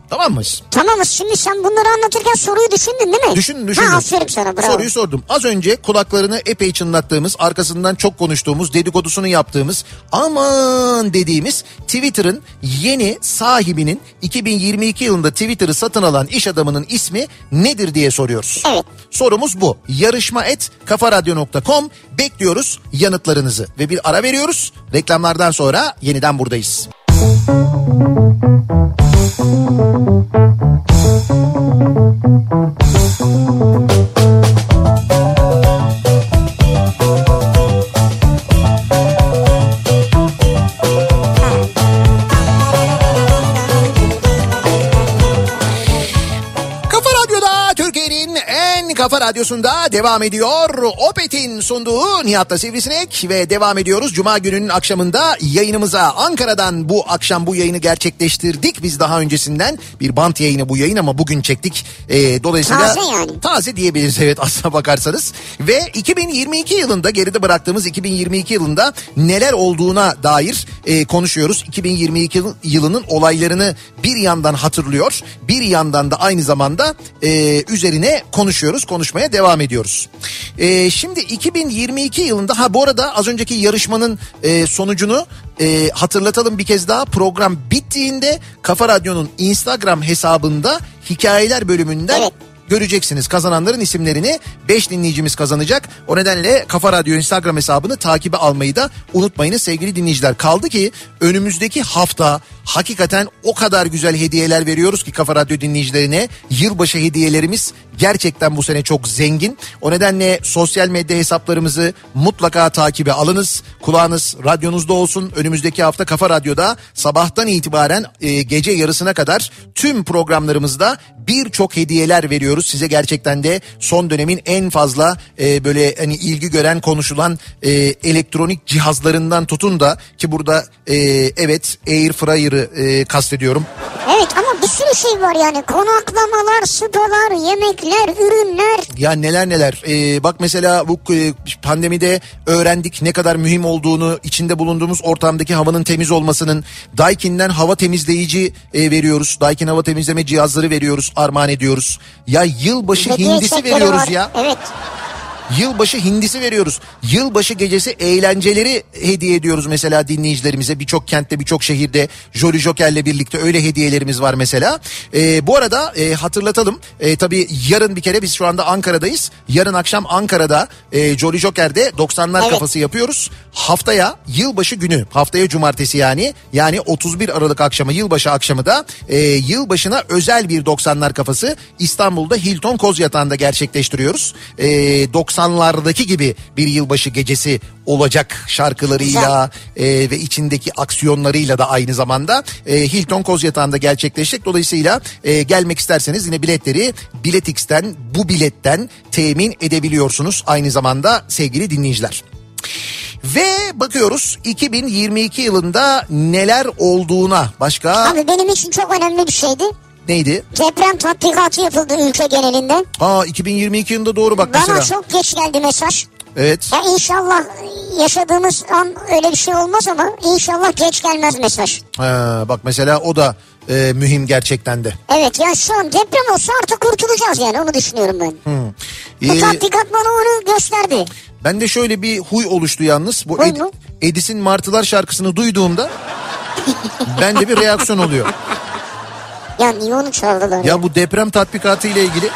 Tamam mı? Tamamız şimdi sen bunları anlatırken soruyu düşündün değil mi? Düşün, düşündüm. Ha aferin sana bravo. Soruyu sordum. Az önce kulaklarını epey çınlattığımız, arkasından çok konuştuğumuz, dedikodusunu yaptığımız, aman dediğimiz Twitter'ın yeni sahibinin 2022 yılında Twitter'ı satın alan iş adamının ismi nedir diye soruyoruz. Evet. Sorumuz bu. Yarışma et kafaradyo.com bekliyoruz yanıtlarınızı ve bir ara veriyoruz. Reklamlardan sonra yeniden buradayız. Kafa Radyo'da Türkiye'nin Kafa Radyosu'nda devam ediyor. Opet'in sunduğu Nihat'ta Sivrisinek ve devam ediyoruz. Cuma gününün akşamında yayınımıza Ankara'dan bu akşam bu yayını gerçekleştirdik. Biz daha öncesinden bir bant yayını bu yayın ama bugün çektik. Ee, dolayısıyla Taze yani. taze diyebiliriz evet aslına bakarsanız. Ve 2022 yılında geride bıraktığımız 2022 yılında neler olduğuna dair e, konuşuyoruz. 2022 yıl- yılının olaylarını bir yandan hatırlıyor. Bir yandan da aynı zamanda e, üzerine konuşuyoruz. Konuşmaya devam ediyoruz. E, şimdi 2022 yılında ha bu arada az önceki yarışmanın e, sonucunu e, hatırlatalım bir kez daha. Program bittiğinde Kafa Radyo'nun Instagram hesabında hikayeler bölümünden Evet. Göreceksiniz kazananların isimlerini. 5 dinleyicimiz kazanacak. O nedenle Kafa Radyo Instagram hesabını takibe almayı da unutmayınız sevgili dinleyiciler. Kaldı ki önümüzdeki hafta hakikaten o kadar güzel hediyeler veriyoruz ki Kafa Radyo dinleyicilerine. Yılbaşı hediyelerimiz gerçekten bu sene çok zengin. O nedenle sosyal medya hesaplarımızı mutlaka takibe alınız. Kulağınız radyonuzda olsun. Önümüzdeki hafta Kafa Radyo'da sabahtan itibaren e, gece yarısına kadar tüm programlarımızda birçok hediyeler veriyoruz. Size gerçekten de son dönemin en fazla e, böyle hani ilgi gören konuşulan e, elektronik cihazlarından tutun da ki burada e, evet Air Fryer'ı e, kastediyorum. Evet ama bir sürü şey var yani. Konaklamalar, spalar, yemekler, ürünler. Ya neler neler. Ee, bak mesela bu e, pandemide öğrendik ne kadar mühim olduğunu, içinde bulunduğumuz ortamdaki havanın temiz olmasının. Daikin'den hava temizleyici e, veriyoruz. Daikin hava temizleme cihazları veriyoruz, armağan ediyoruz. Ya yılbaşı hediye hindisi veriyoruz var. ya. Evet. Yılbaşı hindisi veriyoruz. Yılbaşı gecesi eğlenceleri hediye ediyoruz mesela dinleyicilerimize. Birçok kentte birçok şehirde Jolly Joker'le birlikte öyle hediyelerimiz var mesela. Ee, bu arada e, hatırlatalım. E, tabii yarın bir kere biz şu anda Ankara'dayız. Yarın akşam Ankara'da e, Jolly Joker'de 90'lar Evet. kafası yapıyoruz. Haftaya yılbaşı günü haftaya cumartesi yani yani 31 Aralık akşamı yılbaşı akşamı da e, yılbaşına özel bir 90'lar kafası İstanbul'da Hilton Koz Yatağı'nda gerçekleştiriyoruz. E, 90'lardaki gibi bir yılbaşı gecesi olacak şarkılarıyla e, ve içindeki aksiyonlarıyla da aynı zamanda e, Hilton Koz Yatağı'nda gerçekleşecek. Dolayısıyla e, gelmek isterseniz yine biletleri Biletix'ten bu biletten temin edebiliyorsunuz aynı zamanda sevgili dinleyiciler. Ve bakıyoruz 2022 yılında neler olduğuna başka Abi benim için çok önemli bir şeydi. Neydi? Deprem tatbikatı yapıldı ülke genelinde. Aa 2022 yılında doğru bak Bana mesela. çok geç geldi mesaj. Evet. Ya inşallah yaşadığımız an öyle bir şey olmaz ama inşallah geç gelmez mesaj. Ha, bak mesela o da e, mühim gerçekten de. Evet ya şu an deprem olsa artık kurtulacağız yani onu düşünüyorum ben. Bu Ee, tatbikat bana onu gösterdi. ben de şöyle bir huy oluştu yalnız. Bu Huy Ed- mu? Edis'in Martılar şarkısını duyduğumda bende bir reaksiyon oluyor. Ya niye onu çaldılar? Ya, Ya bu deprem tatbikatı ile ilgili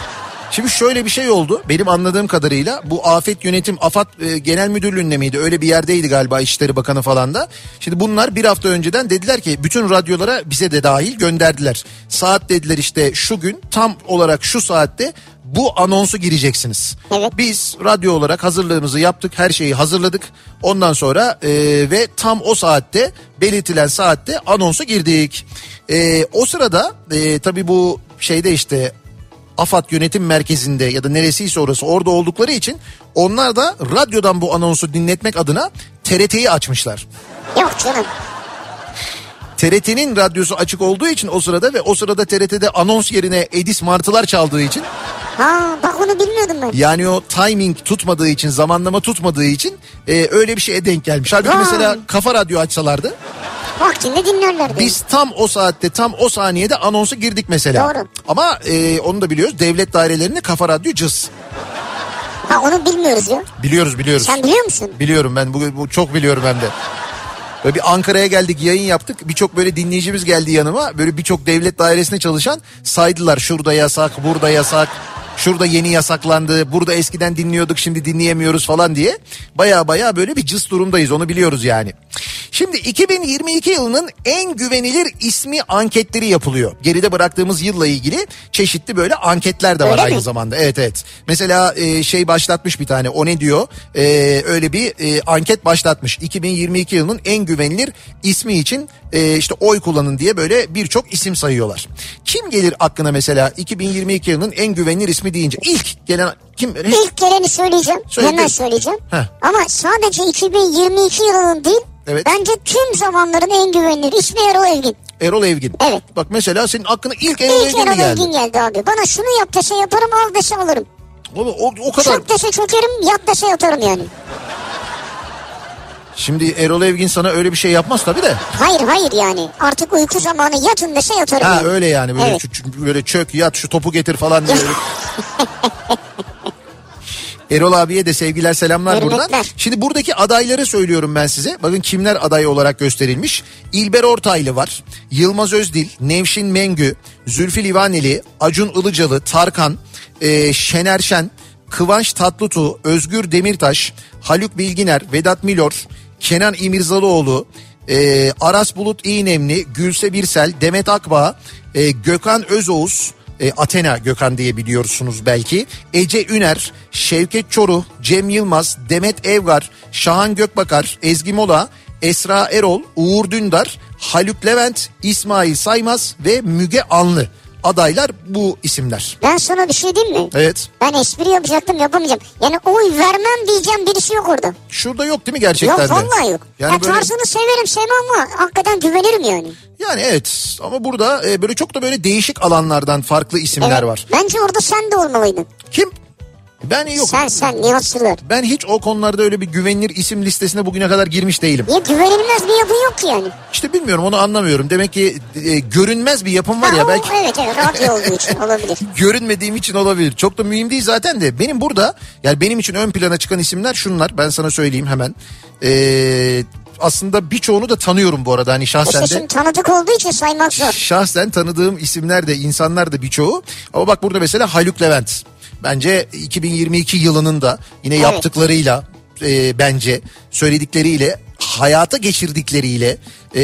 Şimdi şöyle bir şey oldu. Benim anladığım kadarıyla bu Afet Yönetim AFAD e, Genel Müdürlüğü'nde miydi? Öyle bir yerdeydi galiba İçişleri Bakanı falan da. Şimdi bunlar bir hafta önceden dediler ki bütün radyolara bize de dahil gönderdiler. Saat dediler işte şu gün tam olarak şu saatte bu anonsu gireceksiniz. Evet. Biz radyo olarak hazırlığımızı yaptık. Her şeyi hazırladık. Ondan sonra e, ve tam o saatte belirtilen saatte anonsa girdik. E, o sırada e, tabii bu şeyde işte AFAD yönetim merkezinde ya da neresiyse orası orada oldukları için onlar da radyodan bu anonsu dinletmek adına TRT'yi açmışlar. Yok canım. TRT'nin radyosu açık olduğu için o sırada ve o sırada TRT'de anons yerine Edis Martılar çaldığı için Ha bak onu bilmiyordum ben. yani o timing tutmadığı için zamanlama tutmadığı için e, öyle bir şeye denk gelmiş. Halbuki Vay. mesela kafa radyo açsalardı Vaktinde dinlerlerdi. biz tam o saatte tam o saniyede anonsu girdik mesela. Doğru. Ama e, onu da biliyoruz devlet dairelerinde kafa radyo cız. Ha onu bilmiyoruz ya. Biliyoruz biliyoruz. Sen biliyor musun? Biliyorum ben bu, bu çok biliyorum hem de. Böyle bir Ankara'ya geldik yayın yaptık. Birçok böyle dinleyicimiz geldi yanıma. Böyle birçok devlet dairesinde çalışan saydılar. Şurada yasak, burada yasak. Şurada yeni yasaklandı. Burada eskiden dinliyorduk şimdi dinleyemiyoruz falan diye. Baya baya böyle bir cız durumdayız onu biliyoruz yani. Şimdi 2022 yılının en güvenilir ismi anketleri yapılıyor. Geride bıraktığımız yılla ilgili çeşitli böyle anketler de var Öyle aynı mi? zamanda. Evet evet. Mesela e, şey başlatmış bir tane o ne diyor? E, öyle bir e, anket başlatmış. 2022 yılının en güvenilir ismi için e, işte oy kullanın diye böyle birçok isim sayıyorlar. Kim gelir aklına mesela 2022 yılının en güvenilir ismi deyince ilk gelen kim? Hiç- İlk geleni söyleyeceğim. Söyle. Hemen söyleyeceğim. Heh. Ama sadece 2022 yılının değil. Evet. Bence tüm zamanların en güvenilir ismi Erol Evgin. Erol Evgin. Evet. Bak mesela senin aklına ilk Erol İlk Evgin Erol geldi? Evgin geldi abi. Bana şunu yap dese yaparım al dese alırım. O, o, o kadar. Çök dese çökerim yat dese yatarım yani. Şimdi Erol Evgin sana öyle bir şey yapmaz tabii de. Hayır hayır yani. Artık uyku zamanı yatın dese yatarım. Ha yani. öyle yani böyle Evet. çö- böyle çök yat şu topu getir falan diye. Erol abiye de sevgiler selamlar Hürmetler. buradan. Şimdi buradaki adayları söylüyorum ben size. Bakın kimler aday olarak gösterilmiş. İlber Ortaylı var. Yılmaz Özdil, Nevşin Mengü, Zülfü Livaneli, Acun Ilıcalı, Tarkan, e, Şener Şen, Kıvanç Tatlıtuğ, Özgür Demirtaş, Haluk Bilginer, Vedat Milor, Kenan İmirzalıoğlu, e, Aras Bulut İğnemli, Gülse Birsel, Demet Akbağ, e, Gökhan Özoğuz, e, Athena Gökhan diye biliyorsunuz belki. Ece Üner, Şevket Çoruh, Cem Yılmaz, Demet Evgar, Şahan Gökbakar, Ezgi Mola, Esra Erol, Uğur Dündar, Haluk Levent, İsmail Saymaz ve Müge Anlı. Adaylar bu isimler. Ben sana bir şey diyeyim mi? Evet. Ben espri yapacaktım yapamayacağım. Yani oy vermem diyeceğim birisi yok orada. Şurada yok değil mi gerçekten yok de? vallahi yok. Yani ya böyle- tarzını severim sevmem ama hakikaten güvenirim yani. Yani evet ama burada e, böyle çok da böyle değişik alanlardan farklı isimler Evet. var. Bence orada sen de olmalıydın. Kim? Ben yok. Sen sen Nihat Sırdar. Ben hiç o konularda öyle bir güvenilir isim listesine bugüne kadar girmiş değilim. Niye güvenilmez bir yapın yok ki yani. İşte bilmiyorum onu anlamıyorum. Demek ki e, görünmez bir yapım var Ha, ya o- belki Evet evet radyo olduğu için olabilir. görünmediğim için olabilir. Çok da mühim değil zaten de. Benim burada yani benim için ön plana çıkan isimler şunlar. Ben sana söyleyeyim hemen. Ee, aslında birçoğunu da tanıyorum bu arada hani şahsen İşte de. tanıdık olduğu için saymak zor. Şahsen tanıdığım isimler de insanlar da birçoğu. Ama bak burada mesela Haluk Levent. Bence 2022 yılının da yine Evet. yaptıklarıyla e, bence söyledikleriyle hayata geçirdikleriyle e,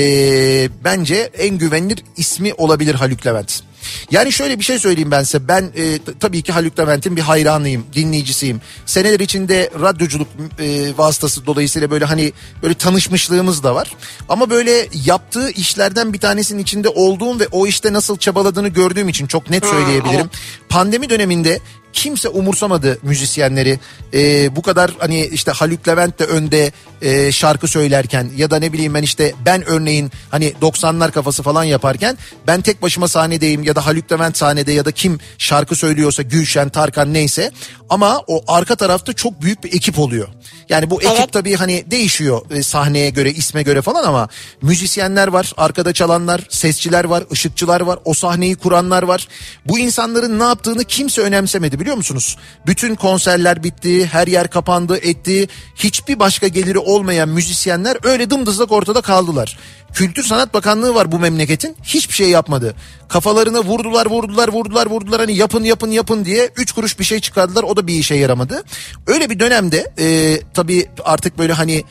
bence en güvenilir ismi olabilir Haluk Levent. Yani şöyle bir şey söyleyeyim ben size. Ben e, tabii ki Haluk Levent'in bir hayranıyım, dinleyicisiyim. Seneler içinde radyoculuk e, vasıtası dolayısıyla böyle hani böyle tanışmışlığımız da var. Ama böyle yaptığı işlerden bir tanesinin içinde olduğum ve o işte nasıl çabaladığını gördüğüm için çok net söyleyebilirim. Pandemi döneminde kimse umursamadı müzisyenleri. Ee, bu kadar hani işte Haluk Levent de önde e, şarkı söylerken ya da ne bileyim ben işte ben örneğin hani 90'lar kafası falan yaparken ben tek başıma sahnedeyim ya da Haluk Levent sahnede ya da kim şarkı söylüyorsa Gülşen, Tarkan neyse ama o arka tarafta çok büyük bir ekip oluyor. Yani bu ekip Evet. tabii hani değişiyor e, sahneye göre, isme göre falan ama müzisyenler var, arkada çalanlar, sesçiler var, ışıkçılar var, o sahneyi kuranlar var. Bu insanların ne yaptığını kimse önemsemedi biliyor musunuz? Bütün konserler bitti, her yer kapandı, etti. Hiçbir başka geliri olmayan müzisyenler öyle dımdızlak ortada kaldılar. Kültür Sanat Bakanlığı var bu memleketin. Hiçbir şey yapmadı. Kafalarına vurdular, vurdular, vurdular, vurdular. Hani yapın, yapın, yapın diye üç kuruş bir şey çıkardılar. O da bir işe yaramadı. Öyle bir dönemde e, tabii artık böyle hani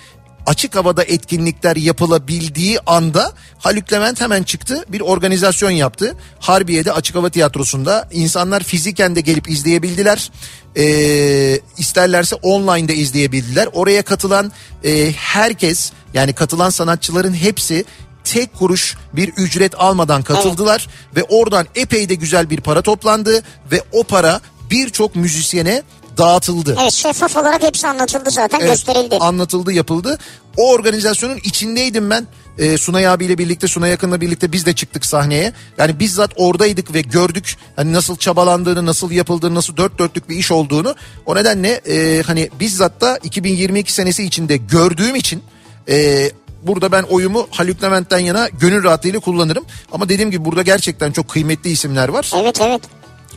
açık havada etkinlikler yapılabildiği anda Haluk Levent hemen çıktı bir organizasyon yaptı. Harbiye'de açık hava tiyatrosunda insanlar fiziken de gelip izleyebildiler. Ee, isterlerse online de izleyebildiler. Oraya katılan e, herkes yani katılan sanatçıların hepsi tek kuruş bir ücret almadan katıldılar ve oradan epey de güzel bir para toplandı ve o para birçok müzisyene dağıtıldı. Evet şeffaf olarak hepsi anlatıldı zaten Evet, gösterildi. Anlatıldı yapıldı. O organizasyonun içindeydim ben. Ee, Sunay abiyle birlikte Sunay Yakın'la birlikte biz de çıktık sahneye. Yani bizzat oradaydık ve gördük hani nasıl çabalandığını, nasıl yapıldığını, nasıl dört dörtlük bir iş olduğunu. O nedenle e, hani bizzat da 2022 senesi içinde gördüğüm için e, burada ben oyumu Haluk Levent'ten yana gönül rahatlığıyla kullanırım. Ama dediğim gibi burada gerçekten çok kıymetli isimler var. Evet evet.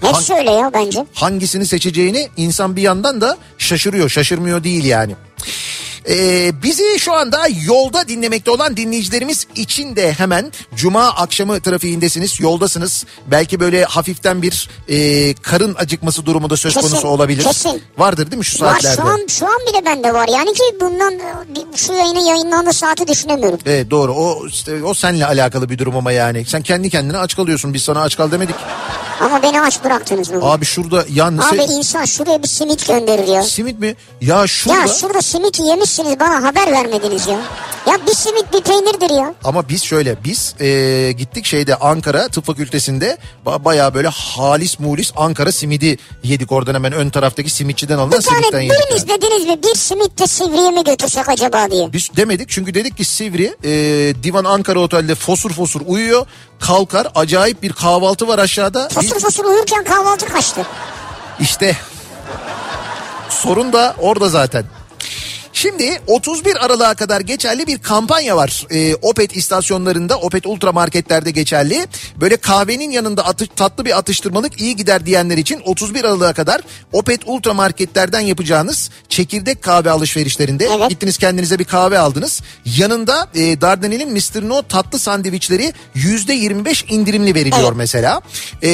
Hepsi öyle ya bence. hangisini seçeceğini insan bir yandan da şaşırıyor. Şaşırmıyor değil yani. Ee, bizi şu anda yolda dinlemekte olan dinleyicilerimiz için de hemen cuma akşamı trafiğindesiniz, yoldasınız. Belki böyle hafiften bir e, karın acıkması durumu da söz Kesin, konusu olabilir. kesin. Vardır değil mi şu Var saatlerde? şu an, şu an bile bende var. Yani ki bundan e, şu yayının yayınlandığı saati düşünemiyorum. Evet doğru o işte o seninle alakalı bir durum ama yani. Sen kendi kendine aç kalıyorsun biz sana aç kal demedik. Ama beni aç bıraktınız bugün. Abi, Abi şurada yan insan şuraya bir simit gönderir ya. simit mi? Ya şurada Ya şurada simit yemişsiniz bana haber vermediniz ya. Ya bir simit bir peynirdir ya. ama biz şöyle biz e, gittik şeyde Ankara Tıp Fakültesi'nde ba- bayağı böyle halis mulis Ankara simidi yedik oradan hemen ön taraftaki simitçiden alınan Bir tane simitten yedik. biriniz yani. dediniz mi bir simit de Sivri'ye mi götürsek acaba diye. Biz demedik çünkü dedik ki Sivri e, Divan Ankara Otel'de fosur fosur uyuyor. Kalkar acayip bir kahvaltı var aşağıda. Biz- Fosur fosur uyurken kahvaltı kaçtı. İşte sorun da orada zaten. Şimdi 31 Aralık'a kadar geçerli bir kampanya var. Ee, Opet istasyonlarında, Opet Ultra marketlerde geçerli. Böyle kahvenin yanında atış, tatlı bir atıştırmalık iyi gider diyenler için 31 Aralık'a kadar Opet Ultra marketlerden yapacağınız çekirdek kahve alışverişlerinde Evet. gittiniz kendinize bir kahve aldınız. Yanında e, Dardanel'in Mr. No tatlı sandviçleri %25 indirimli veriliyor Evet. mesela. Ee,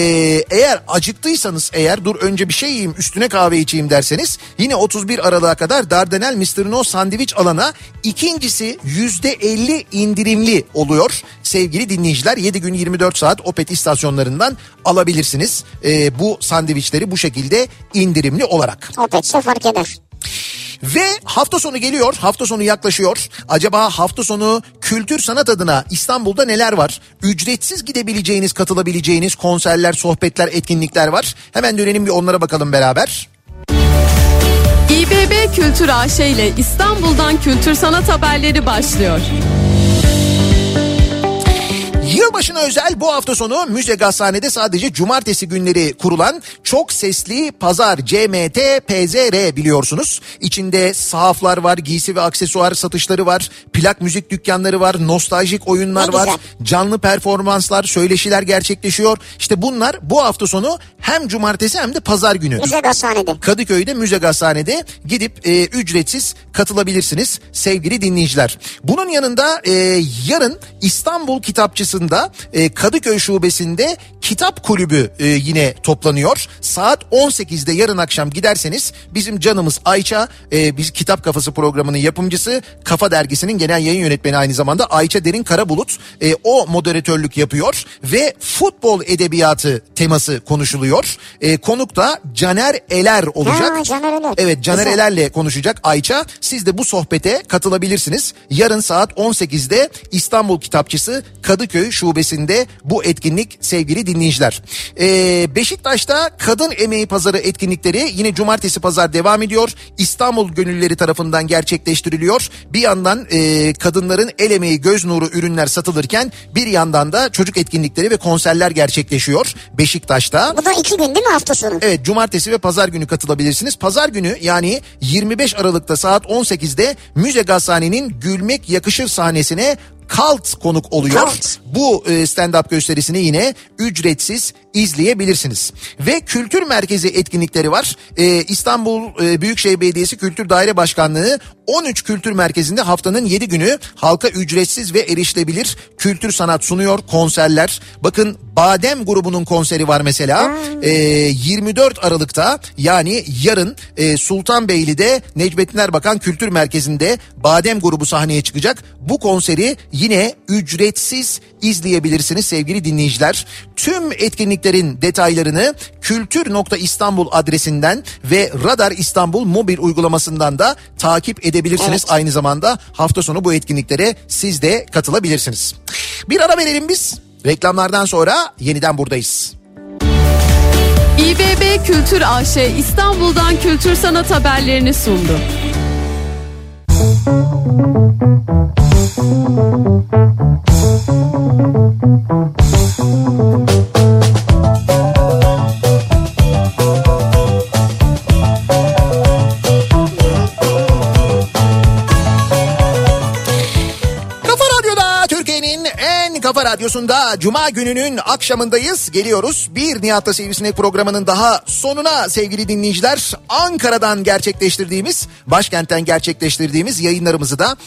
eğer acıktıysanız eğer dur önce bir şey yiyeyim üstüne kahve içeyim derseniz yine 31 Aralık'a kadar Dardanel Mr. No sandviç alana ikincisi %50 indirimli oluyor. Sevgili dinleyiciler 7 gün 24 saat Opet istasyonlarından alabilirsiniz. Ee, bu sandviçleri bu şekilde indirimli olarak. Opetse fark eder. Ve hafta sonu geliyor, hafta sonu yaklaşıyor. Acaba hafta sonu kültür sanat adına İstanbul'da neler var? Ücretsiz gidebileceğiniz, katılabileceğiniz konserler, sohbetler, etkinlikler var. Hemen dönelim bir onlara bakalım beraber. İBB Kültür AŞ ile İstanbul'dan kültür sanat haberleri başlıyor. Yılbaşına özel bu hafta sonu Müze Gazhane'de sadece cumartesi günleri kurulan çok sesli pazar CMT PZR biliyorsunuz. İçinde sahaflar var, giysi ve aksesuar satışları var, plak müzik dükkanları var, nostaljik oyunlar Ne var, güzel. canlı performanslar, söyleşiler gerçekleşiyor. İşte bunlar bu hafta sonu hem cumartesi hem de pazar günü. Müze Gazhane'de. Kadıköy'de Müze Gazhane'de gidip e, ücretsiz katılabilirsiniz sevgili dinleyiciler. Bunun yanında e, yarın İstanbul Kitapçısı'nda e, Kadıköy Şubesi'nde kitap kulübü e, yine toplanıyor. Saat 18'de yarın akşam giderseniz bizim canımız Ayça e, biz Kitap Kafası programının yapımcısı Kafa Dergisi'nin genel yayın yönetmeni aynı zamanda Ayça Derin Karabulut e, o moderatörlük yapıyor ve futbol edebiyatı teması konuşuluyor. E, konuk da Caner Eler olacak. Ha, Caner Eler. Evet Caner Güzel. Eler'le konuşacak Ayça. Siz de bu sohbete katılabilirsiniz. Yarın saat 18'de İstanbul Kitapçısı Kadıköy Şubesi'nde bu etkinlik sevgili dinleyiciler. Ee, Beşiktaş'ta Kadın Emeği Pazarı etkinlikleri yine cumartesi pazar devam ediyor. İstanbul gönüllüleri tarafından gerçekleştiriliyor. Bir yandan e, kadınların el emeği göz nuru ürünler satılırken bir yandan da çocuk etkinlikleri ve konserler gerçekleşiyor Beşiktaş'ta. Bu da iki gün değil mi hafta sonu? Evet cumartesi ve pazar günü katılabilirsiniz. Pazar günü yani 25 Aralık'ta saat 18'de Müze Gazhane'nin Gülmek Yakışır sahnesine Kalt konuk oluyor. Kalt. Bu e, stand-up gösterisini yine ücretsiz izleyebilirsiniz. Ve kültür merkezi etkinlikleri var. E, İstanbul e, Büyükşehir Belediyesi Kültür Daire Başkanlığı 13 kültür merkezinde haftanın 7 günü halka ücretsiz ve erişilebilir kültür sanat sunuyor. Konserler. Bakın Badem grubunun konseri var mesela. E, 24 Aralık'ta yani yarın e, Sultanbeyli'de Necmettin Erbakan Kültür Merkezi'nde Badem grubu sahneye çıkacak. Bu konseri yine ücretsiz izleyebilirsiniz sevgili dinleyiciler. Tüm etkinliklerin detaylarını kültür.istanbul adresinden ve Radar İstanbul mobil uygulamasından da takip edebilirsiniz. Evet. Aynı zamanda hafta sonu bu etkinliklere siz de katılabilirsiniz. Bir ara verelim biz. Reklamlardan sonra yeniden buradayız. İBB Kültür AŞ İstanbul'dan kültür sanat haberlerini sundu. Kafa Radyosu'nda Cuma gününün akşamındayız. Geliyoruz. Bir Nihat'ta Sivrisinek programının daha sonuna sevgili dinleyiciler. Ankara'dan gerçekleştirdiğimiz, başkentten gerçekleştirdiğimiz yayınlarımızı da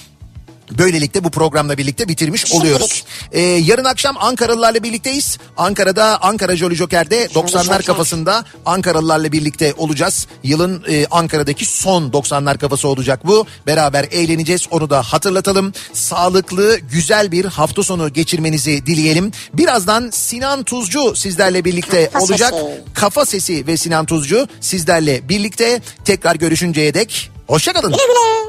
Böylelikle bu programla birlikte bitirmiş oluyoruz. Ee, yarın akşam Ankaralılarla birlikteyiz. Ankara'da Ankara Jolly Joker'de 90'lar Joker. kafasında Ankaralılarla birlikte olacağız. Yılın e, Ankara'daki son 90'lar kafası olacak bu. Beraber eğleneceğiz onu da hatırlatalım. Sağlıklı güzel bir hafta sonu geçirmenizi dileyelim. Birazdan Sinan Tuzcu sizlerle birlikte Kafa olacak. Sesi. Kafa Sesi ve Sinan Tuzcu sizlerle birlikte tekrar görüşünceye dek hoşçakalın. Güle güle.